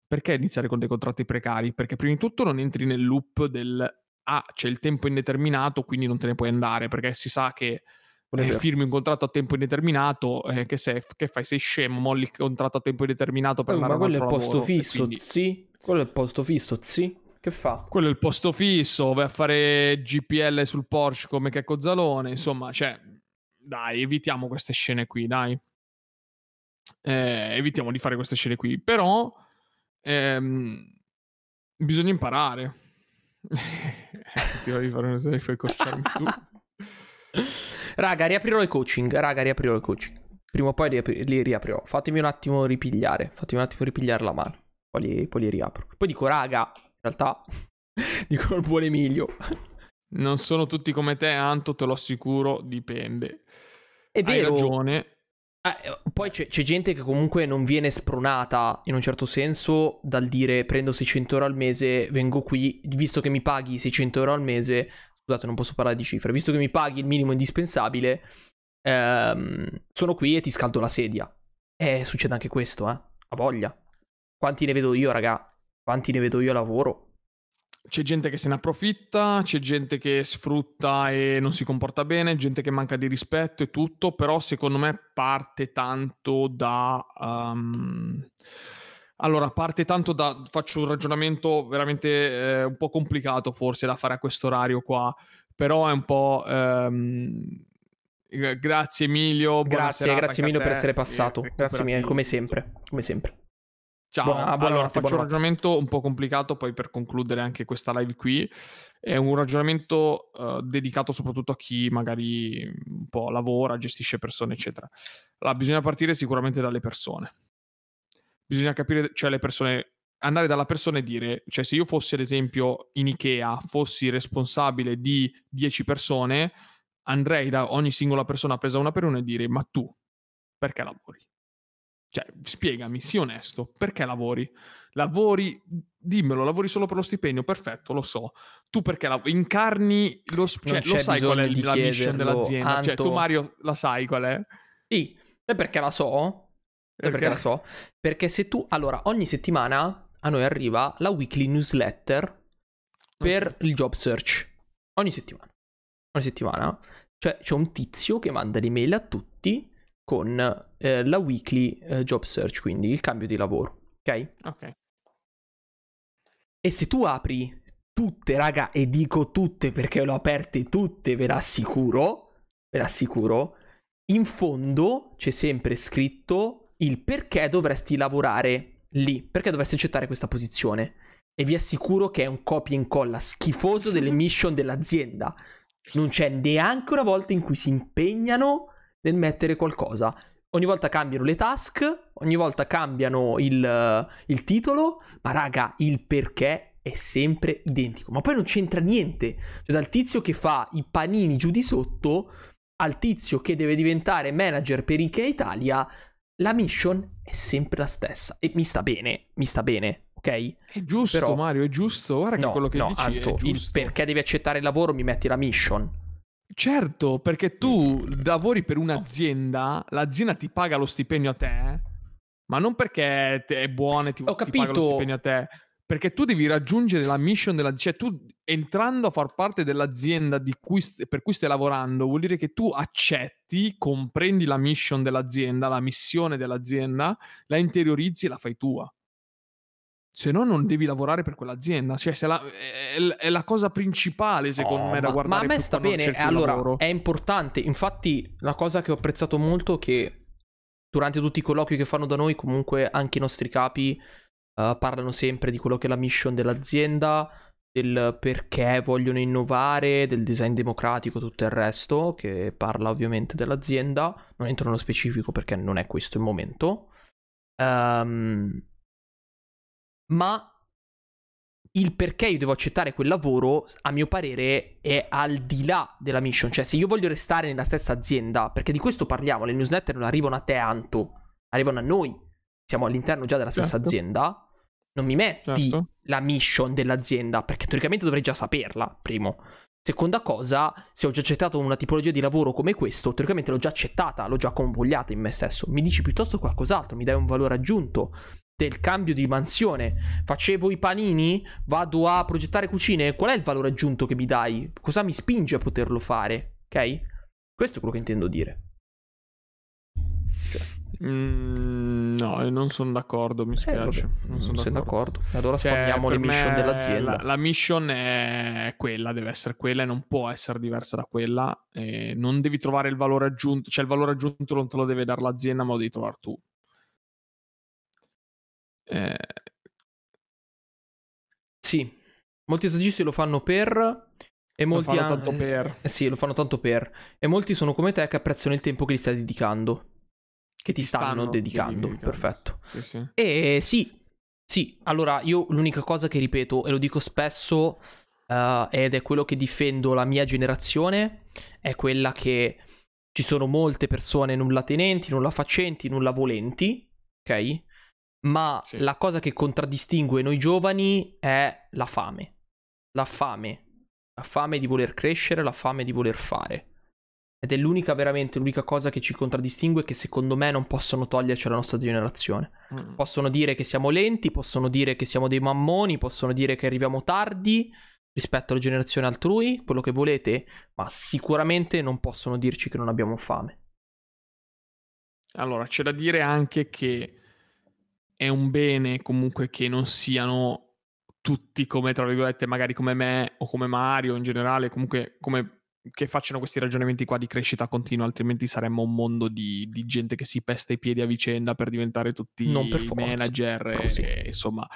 Perché iniziare con dei contratti precari? Perché prima di tutto non entri nel loop del ah, c'è il tempo indeterminato, quindi non te ne puoi andare, perché si sa che eh, firmi un contratto a tempo indeterminato, eh, che, sei, che, fai? Sei scemo, molli il contratto a tempo indeterminato per andare ma quello è posto fisso, quindi... sì. Quello è posto fisso, sì. Che fa? Quello è il posto fisso, vai a fare GPL sul Porsche come Checco Zalone, insomma, cioè, dai, evitiamo queste scene qui, dai. Eh, evitiamo di fare queste scene qui, però ehm, bisogna imparare. Ti voglio fare una serie, fai cocciarmi tu. Raga, riaprirò i coaching, raga, riaprirò i coaching. Prima o poi li, apri- li riaprirò. Fatemi un attimo ripigliare, fatemi un attimo ripigliare la mano. Poi li, poi li riapro. Poi dico, raga, realtà dico il buon Emilio. Non sono tutti come te, Anto, te lo assicuro, dipende. È vero. Hai ragione. Eh, poi c'è, c'è, gente che comunque non viene spronata in un certo senso dal dire prendo 600 euro al mese, vengo qui, visto che mi paghi 600 euro al mese, scusate non posso parlare di cifre, visto che mi paghi il minimo indispensabile, ehm, sono qui e ti scaldo la sedia. E succede anche questo, eh, a voglia. Quanti ne vedo io, raga? Quanti ne vedo io a lavoro? C'è gente che se ne approfitta, c'è gente che sfrutta e non si comporta bene, gente che manca di rispetto e tutto, però secondo me parte tanto da... Um... Allora, parte tanto da... faccio un ragionamento veramente eh, un po' complicato forse da fare a questo orario qua, però è un po'... Um... Grazie Emilio. Grazie, grazie Emilio per essere passato. Grazie mille, come sempre. Come sempre. Ciao, Buona, allora buonanotte, faccio un ragionamento un po' complicato poi per concludere anche questa live qui. È un ragionamento uh, dedicato soprattutto a chi magari un po' lavora, gestisce persone, eccetera. Allora, bisogna partire sicuramente dalle persone. Bisogna capire, cioè le persone, andare dalla persona e dire, cioè se io fossi ad esempio in Ikea, fossi responsabile di 10 persone, andrei da ogni singola persona presa una per una e dire, ma tu perché lavori? Cioè, spiegami, sii onesto, perché lavori? Lavori, dimmelo, lavori solo per lo stipendio, perfetto, lo so. Tu perché la, incarni lo, cioè, lo sai qual è la mission dell'azienda? Anto... Cioè, tu Mario la sai qual è? Sì, e perché la so? Perché? perché la so? Perché se tu, allora, ogni settimana a noi arriva la weekly newsletter per okay. il job search. Ogni settimana. Ogni settimana. Cioè, c'è un tizio che manda l'email a tutti con eh, la weekly eh, job search, quindi il cambio di lavoro. Ok? Ok. E se tu apri tutte, raga, e dico tutte perché le ho aperte tutte, ve l'assicuro, ve l'assicuro, in fondo c'è sempre scritto il perché dovresti lavorare lì, perché dovresti accettare questa posizione. E vi assicuro che è un copia e incolla schifoso delle mission dell'azienda. Non c'è neanche una volta in cui si impegnano nel mettere qualcosa. Ogni volta cambiano le task, ogni volta cambiano il, il titolo, ma raga, il perché è sempre identico. Ma poi non c'entra niente. Cioè, dal tizio che fa i panini giù di sotto al tizio che deve diventare manager per Ikea Italia, la mission è sempre la stessa. E mi sta bene, mi sta bene, ok? È giusto, Però, Mario, è giusto. Guarda no, che quello che no, dici Anto, il perché devi accettare il lavoro mi metti la mission. Certo, perché tu lavori per un'azienda, l'azienda ti paga lo stipendio a te, ma non perché è buona e ti, ti paga lo stipendio a te, perché tu devi raggiungere la mission della... cioè tu entrando a far parte dell'azienda cui st- per cui stai lavorando vuol dire che tu accetti, comprendi la mission dell'azienda, la missione dell'azienda, la interiorizzi e la fai tua se no non devi lavorare per quell'azienda. Cioè, la, è, è, la cosa principale, secondo oh, me, da ma, guardare. Ma a me sta bene, allora, lavoro. è importante. Infatti, la cosa che ho apprezzato molto è che durante tutti i colloqui che fanno da noi, comunque anche i nostri capi uh, parlano sempre di quello che è la mission dell'azienda, del perché vogliono innovare, del design democratico, tutto il resto, che parla ovviamente dell'azienda. Non entro nello specifico perché non è questo il momento. Ehm... Um, ma il perché io devo accettare quel lavoro, a mio parere, è al di là della mission. Cioè, se io voglio restare nella stessa azienda, perché di questo parliamo, le newsletter non arrivano a te, Anto, arrivano a noi. Siamo all'interno già della stessa certo. azienda. Non mi metti certo. la mission dell'azienda, perché teoricamente dovrei già saperla, primo. Seconda cosa, se ho già accettato una tipologia di lavoro come questo, teoricamente l'ho già accettata, l'ho già convogliata in me stesso. Mi dici piuttosto qualcos'altro, mi dai un valore aggiunto del cambio di mansione. Facevo i panini, vado a progettare cucine. Qual è il valore aggiunto che mi dai? Cosa mi spinge a poterlo fare? Ok? Questo è quello che intendo dire. Cioè. Mm, no, non sono d'accordo, mi eh, spiace. Eh, non, sono sei d'accordo. d'accordo. Allora cioè, spawniamo le mission dell'azienda. La, la, mission è quella, deve essere quella e non può essere diversa da quella. E non devi trovare il valore aggiunto, cioè il valore aggiunto non te lo deve dare l'azienda, ma lo devi trovare tu. Eh... Sì, molti stagisti lo fanno per... E molti lo fanno tanto per. Eh, sì, lo fanno tanto per. E molti sono come te che apprezzano il tempo che gli stai dedicando. Che ti, ti stanno, stanno, dedicando. dedicando. Perfetto. Sì, sì. E sì, sì. Allora, io l'unica cosa che ripeto, e lo dico spesso, uh, ed è quello che difendo la mia generazione, è quella che ci sono molte persone nulla tenenti, nulla facenti, nulla volenti, ok? Ma sì. la cosa che contraddistingue noi giovani è la fame. La fame. La fame di voler crescere, la fame di voler fare. Ed è l'unica, veramente, l'unica cosa che ci contraddistingue che secondo me non possono toglierci alla nostra generazione. Mm. Possono dire che siamo lenti, possono dire che siamo dei mammoni, possono dire che arriviamo tardi rispetto alla generazione altrui, quello che volete, ma sicuramente non possono dirci che non abbiamo fame. Allora, c'è da dire anche che è un bene comunque che non siano tutti come, tra virgolette, magari come me o come Mario in generale, comunque come che facciano questi ragionamenti qua di crescita continua, altrimenti saremmo un mondo di, di gente che si pesta i piedi a vicenda per diventare tutti per manager. E, sì. e, insomma,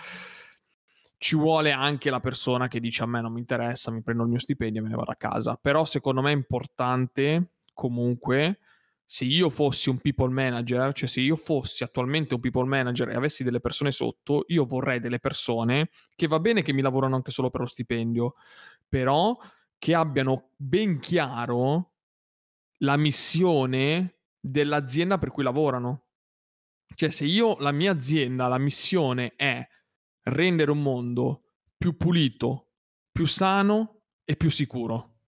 ci vuole anche la persona che dice a me non mi interessa, mi prendo il mio stipendio e me ne vado a casa. Però secondo me è importante comunque se io fossi un people manager, cioè se io fossi attualmente un people manager e avessi delle persone sotto, io vorrei delle persone che va bene che mi lavorano anche solo per lo stipendio, però che abbiano ben chiaro la missione dell'azienda per cui lavorano. Cioè, se io, la mia azienda, la missione è rendere un mondo più pulito, più sano e più sicuro.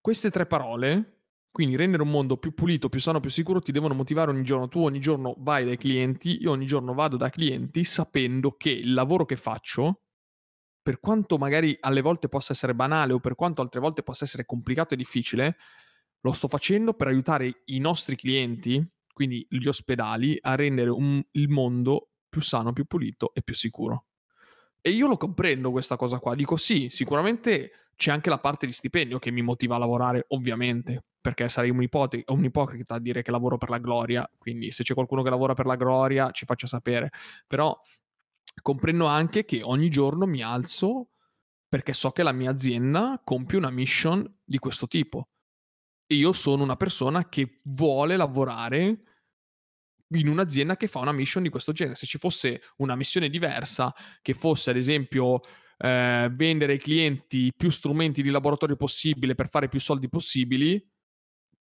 Queste tre parole, quindi rendere un mondo più pulito, più sano, più sicuro, ti devono motivare ogni giorno. Tu ogni giorno vai dai clienti, io ogni giorno vado dai clienti sapendo che il lavoro che faccio, per quanto magari alle volte possa essere banale o per quanto altre volte possa essere complicato e difficile, lo sto facendo per aiutare i nostri clienti, quindi gli ospedali, a rendere un, il mondo più sano, più pulito e più sicuro. E io lo comprendo questa cosa qua. Dico sì, sicuramente c'è anche la parte di stipendio che mi motiva a lavorare, ovviamente, perché sarei un, ipote- un ipocrita a dire che lavoro per la gloria, quindi se c'è qualcuno che lavora per la gloria ci faccia sapere. Però comprendo anche che ogni giorno mi alzo perché so che la mia azienda compie una mission di questo tipo. E io sono una persona che vuole lavorare in un'azienda che fa una mission di questo genere. Se ci fosse una missione diversa, che fosse ad esempio eh, vendere ai clienti più strumenti di laboratorio possibile per fare più soldi possibili,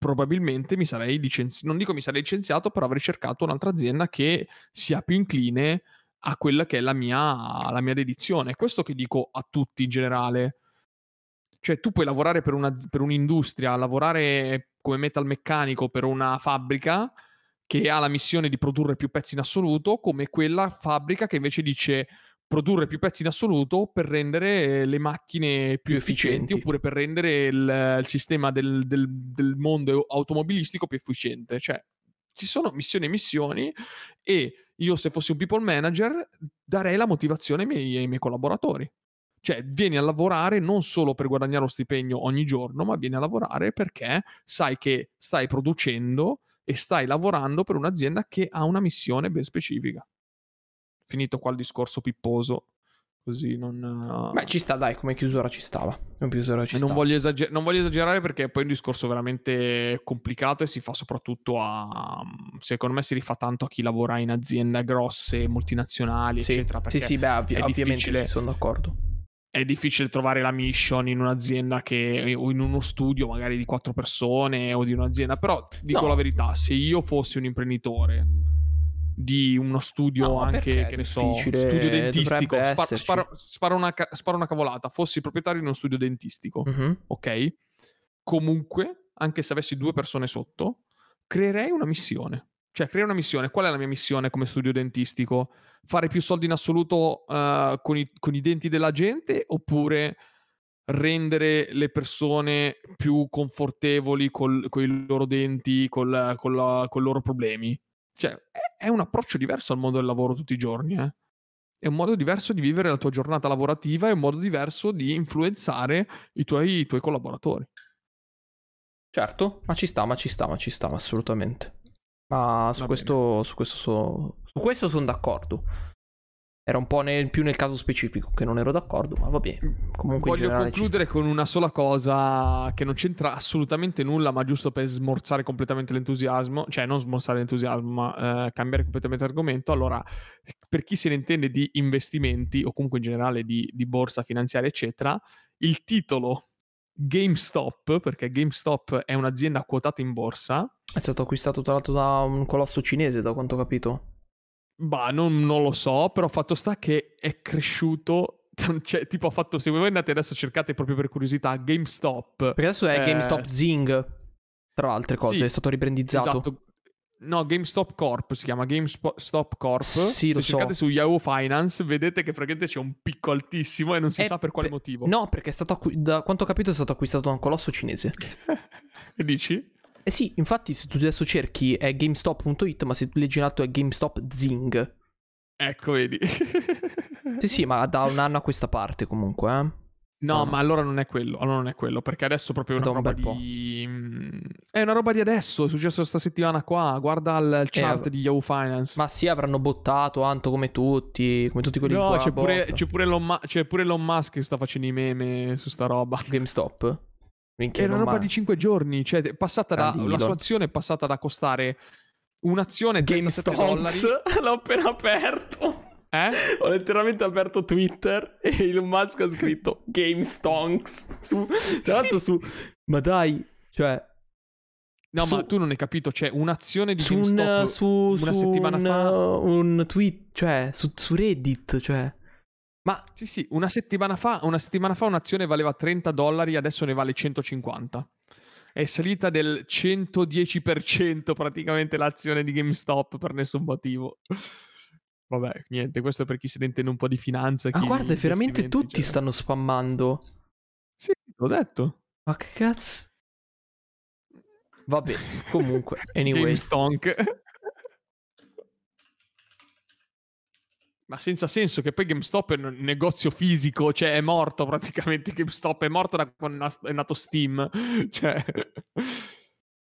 probabilmente mi sarei licenziato. Non dico mi sarei licenziato, però avrei cercato un'altra azienda che sia più incline a quella che è la mia, la mia dedizione. Questo che dico a tutti in generale. Cioè, tu puoi lavorare per, una, per un'industria, lavorare come metalmeccanico per una fabbrica che ha la missione di produrre più pezzi in assoluto, come quella fabbrica che invece dice produrre più pezzi in assoluto per rendere le macchine più, efficienti, efficienti, oppure per rendere il, il sistema del, del, del, mondo automobilistico più efficiente. Cioè, ci sono missioni e missioni e io se fossi un people manager darei la motivazione ai miei, ai miei collaboratori. Cioè, vieni a lavorare non solo per guadagnare lo stipendio ogni giorno, ma vieni a lavorare perché sai che stai producendo e stai lavorando per un'azienda che ha una missione ben specifica. Finito qua il discorso pipposo, così non... Beh, ci sta, dai, come chiusura ci stava. Come chiusura ci non, voglio esager- non voglio esagerare perché è poi un discorso veramente complicato e si fa soprattutto a... secondo me si rifà tanto a chi lavora in aziende grosse, multinazionali, sì. eccetera. Sì, sì, beh, ovvi- ovviamente sì, sono d'accordo è difficile trovare la mission in un'azienda che, o in uno studio magari di quattro persone o di un'azienda, però dico no. la verità, se io fossi un imprenditore di uno studio no, anche, che ne so, studio dentistico, sparo, sparo, sparo, una, sparo, una, cavolata, fossi proprietario di uno studio dentistico, uh-huh. ok? Comunque, anche se avessi due persone sotto, creerei una missione. Cioè, crea una missione. Qual è la mia missione come studio dentistico? Fare più soldi in assoluto uh, con, i, con, i, denti della gente oppure rendere le persone più confortevoli con i loro denti, col, con i loro problemi? Cioè, è, un approccio diverso al mondo del lavoro tutti i giorni, eh? È un modo diverso di vivere la tua giornata lavorativa, è un modo diverso di influenzare i tuoi, i tuoi collaboratori. Certo, ma ci sta, ma ci sta, ma ci sta, assolutamente. Ma su questo, su questo, so, su questo sono d'accordo. Era un po' nel, più nel caso specifico che non ero d'accordo, ma va bene. Comunque Voglio concludere con una sola cosa che non c'entra assolutamente nulla, ma giusto per smorzare completamente l'entusiasmo, cioè non smorzare l'entusiasmo, ma eh, cambiare completamente argomento. Allora, per chi se ne intende di investimenti o comunque in generale di, di borsa finanziaria, eccetera, il titolo GameStop, perché GameStop è un'azienda quotata in borsa. È stato acquistato tra l'altro da un colosso cinese, da quanto ho capito. Bah, non, non lo so, però fatto sta che è cresciuto cioè, tipo ha fatto, se voi andate adesso cercate proprio per curiosità, GameStop. Perché adesso è eh, GameStop Zing, tra altre cose, sì, è stato ribrandizzato. Esatto. No, GameStop Corp si chiama GameStop Corp. Sì, Se cercate so. su Yahoo Finance, vedete che praticamente c'è un picco altissimo e non si è sa per quale pe- motivo. No, perché è stato acqu- da quanto ho capito è stato acquistato da un colosso cinese. dici? Eh sì, infatti se tu adesso cerchi è GameStop.it, ma se leggi in alto è GameStop Zing. Ecco, vedi. sì, sì, ma da un anno a questa parte comunque, eh. No, ma allora non è quello. Allora non è quello. Perché adesso proprio è una roba di. Mm, è una roba di adesso. È successo questa settimana qua. Guarda il eh, chart eh, di Yahoo Finance. Ma sì, avranno bottato Anto come tutti. Come tutti quelli no, qua. C'è pure, c'è, pure Elon, c'è pure Elon Musk che sta facendo i meme su sta roba. GameStop? Minchia, è una roba di 5 giorni. Cioè, da, la sua azione è passata da costare un'azione GameStop dollari. L'ho appena aperto. Eh? Ho letteralmente aperto Twitter e Elon Musk ha scritto Game Stonks. Su, tra l'altro su... Ma dai, cioè... No, su, ma tu non hai capito, c'è un'azione di GameStop un, su, una su settimana un, fa. Un tweet, cioè, su, su Reddit, cioè. Ma sì, sì, una settimana fa, una settimana fa un'azione valeva 30 dollari, adesso ne vale 150. È salita del 110% praticamente l'azione di GameStop per nessun motivo. Vabbè, niente, questo è per chi si intende un po' di finanza. Ma ah, guarda, veramente tutti cioè... stanno spammando. Sì, l'ho detto. Ma che cazzo? Vabbè, comunque, anyway. GameStonk. Ma senza senso che poi GameStop è un negozio fisico, cioè è morto praticamente. GameStop è morto da quando è nato Steam. Cioè.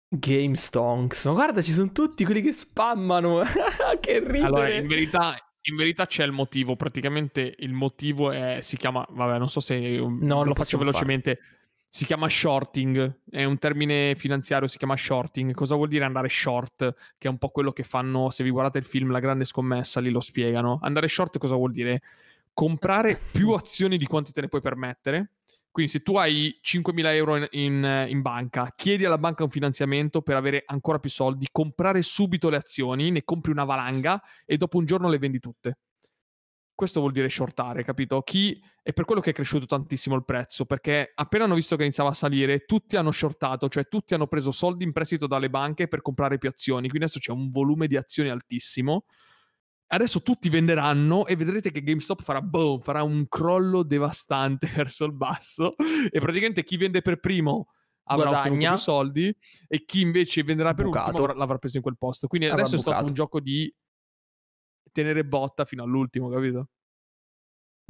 GameStonks. Ma guarda, ci sono tutti quelli che spammano. che ridere. Allora, in verità, in verità c'è il motivo. Praticamente il motivo è. Si chiama. Vabbè, non so se. No, lo faccio velocemente. Fare. Si chiama shorting, è un termine finanziario, si chiama shorting. Cosa vuol dire andare short? Che è un po' quello che fanno, se vi guardate il film La grande scommessa, lì lo spiegano. Andare short cosa vuol dire? Comprare più azioni di quanti te ne puoi permettere. Quindi se tu hai 5.000 euro in, in, in, banca, chiedi alla banca un finanziamento per avere ancora più soldi, comprare subito le azioni, ne compri una valanga e dopo un giorno le vendi tutte. Questo vuol dire shortare, capito? Chi è per quello che è cresciuto tantissimo il prezzo, perché appena hanno visto che iniziava a salire, tutti hanno shortato, cioè tutti hanno preso soldi in prestito dalle banche per comprare più azioni, quindi adesso c'è un volume di azioni altissimo. Adesso tutti venderanno e vedrete che GameStop farà boom, farà un crollo devastante verso il basso e praticamente chi vende per primo avrà Guadagna. ottenuto soldi e chi invece venderà per Bucato. ultimo l'avrà preso in quel posto. Quindi adesso è stato un gioco di tenere botta fino all'ultimo, capito?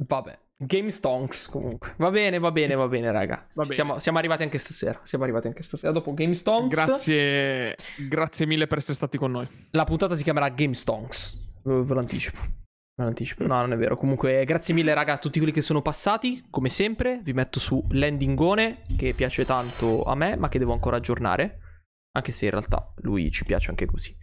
Vabbè, Game Stonks comunque. Va bene, va bene, va bene, raga. Va bene. Siamo, siamo, arrivati anche stasera. Siamo arrivati anche stasera. Dopo Game Stonks. Grazie, grazie mille per essere stati con noi. La puntata si chiamerà Game Stonks. Ve, lo anticipo. Ve lo anticipo. No, non è vero. Comunque, grazie mille, raga, a tutti quelli che sono passati. Come sempre, vi metto su Landingone, che piace tanto a me, ma che devo ancora aggiornare. Anche se in realtà lui ci piace anche così.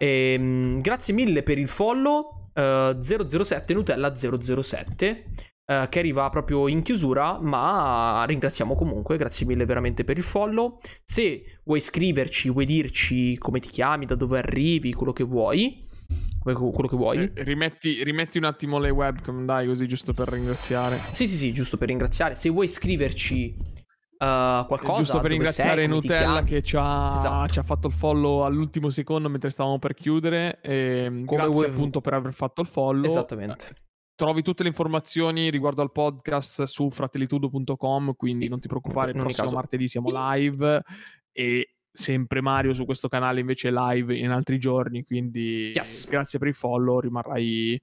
E, ehm, grazie mille per il follow uh, eh, 007 Nutella 007 uh, eh, che arriva proprio in chiusura, ma ringraziamo comunque, grazie mille veramente per il follow. Se vuoi scriverci, vuoi dirci come ti chiami, da dove arrivi, quello che vuoi, quello che vuoi. Eh, rimetti, rimetti, un attimo le webcam, dai, così giusto per ringraziare. Sì, sì, sì, giusto per ringraziare. Se vuoi scriverci Uh, qualcosa. Giusto per ringraziare sei, Nutella che ci ha, esatto. ci ha, fatto il follow all'ultimo secondo mentre stavamo per chiudere. E ehm, Come grazie vuoi... appunto per aver fatto il follow. Esattamente. Trovi tutte le informazioni riguardo al podcast su fratellitudo.com, quindi non ti preoccupare, il prossimo caso. martedì siamo live e sempre Mario su questo canale invece live in altri giorni, quindi yes. grazie per il follow, rimarrai,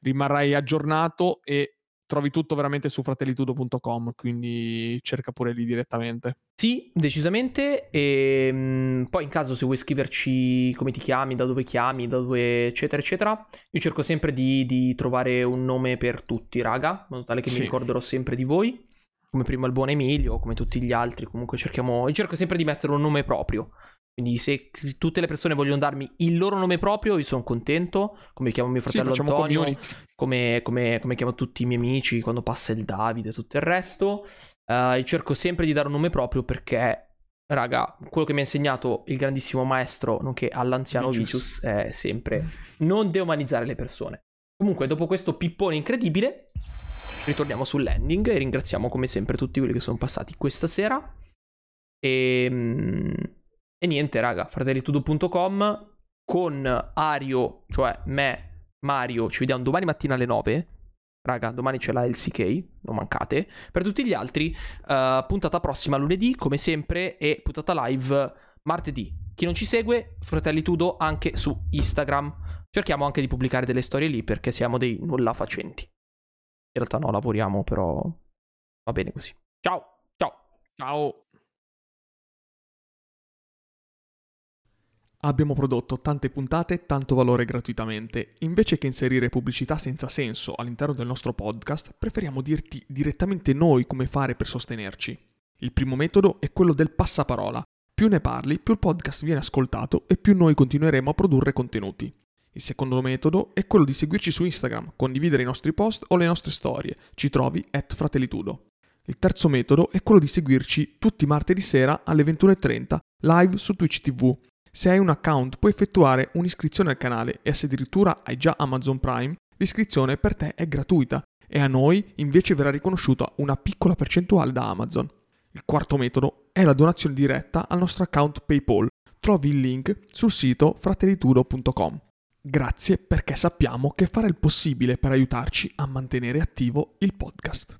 rimarrai aggiornato e trovi tutto veramente su fratellitudo.com, quindi cerca pure lì direttamente. Sì, decisamente. E ehm, poi in caso se vuoi scriverci come ti chiami, da dove chiami, da dove eccetera eccetera, io cerco sempre di, di trovare un nome per tutti, raga, in modo tale che sì. mi ricorderò sempre di voi. Come prima il buon Emilio, come tutti gli altri, comunque cerchiamo. Io cerco sempre di mettere un nome proprio. Quindi se tutte le persone vogliono darmi il loro nome proprio, io sono contento, come chiamo mio fratello sì, Antonio, come, come, come, chiamo tutti i miei amici quando passa il Davide e tutto il resto. Uh, cerco sempre di dare un nome proprio perché, raga, quello che mi ha insegnato il grandissimo maestro, nonché all'anziano Vicious, è sempre non deumanizzare le persone. Comunque, dopo questo pippone incredibile, ritorniamo sul landing e ringraziamo come sempre tutti quelli che sono passati questa sera. E... E niente, raga, fratellitudo.com con Ario, cioè me, Mario, ci vediamo domani mattina alle 9. Raga, domani c'è la LCK, non mancate. Per tutti gli altri, uh, puntata prossima lunedì, come sempre, e puntata live martedì. Chi non ci segue, Fratelli Tudo anche su Instagram. Cerchiamo anche di pubblicare delle storie lì perché siamo dei nulla facenti. In realtà no, lavoriamo, però va bene così. Ciao, ciao. Ciao. Abbiamo prodotto tante puntate, tanto valore gratuitamente. Invece che inserire pubblicità senza senso all'interno del nostro podcast, preferiamo dirti direttamente noi come fare per sostenerci. Il primo metodo è quello del passaparola. Più ne parli, più il podcast viene ascoltato e più noi continueremo a produrre contenuti. Il secondo metodo è quello di seguirci su Instagram, condividere i nostri post o le nostre storie. Ci trovi at fratellitudo. Il terzo metodo è quello di seguirci tutti martedì sera alle 21.30 live su Twitch TV. Se hai un account puoi effettuare un'iscrizione al canale e se addirittura hai già Amazon Prime, l'iscrizione per te è gratuita e a noi invece verrà riconosciuta una piccola percentuale da Amazon. Il quarto metodo è la donazione diretta al nostro account PayPal. Trovi il link sul sito fratellitudo.com. Grazie perché sappiamo che fare il possibile per aiutarci a mantenere attivo il podcast.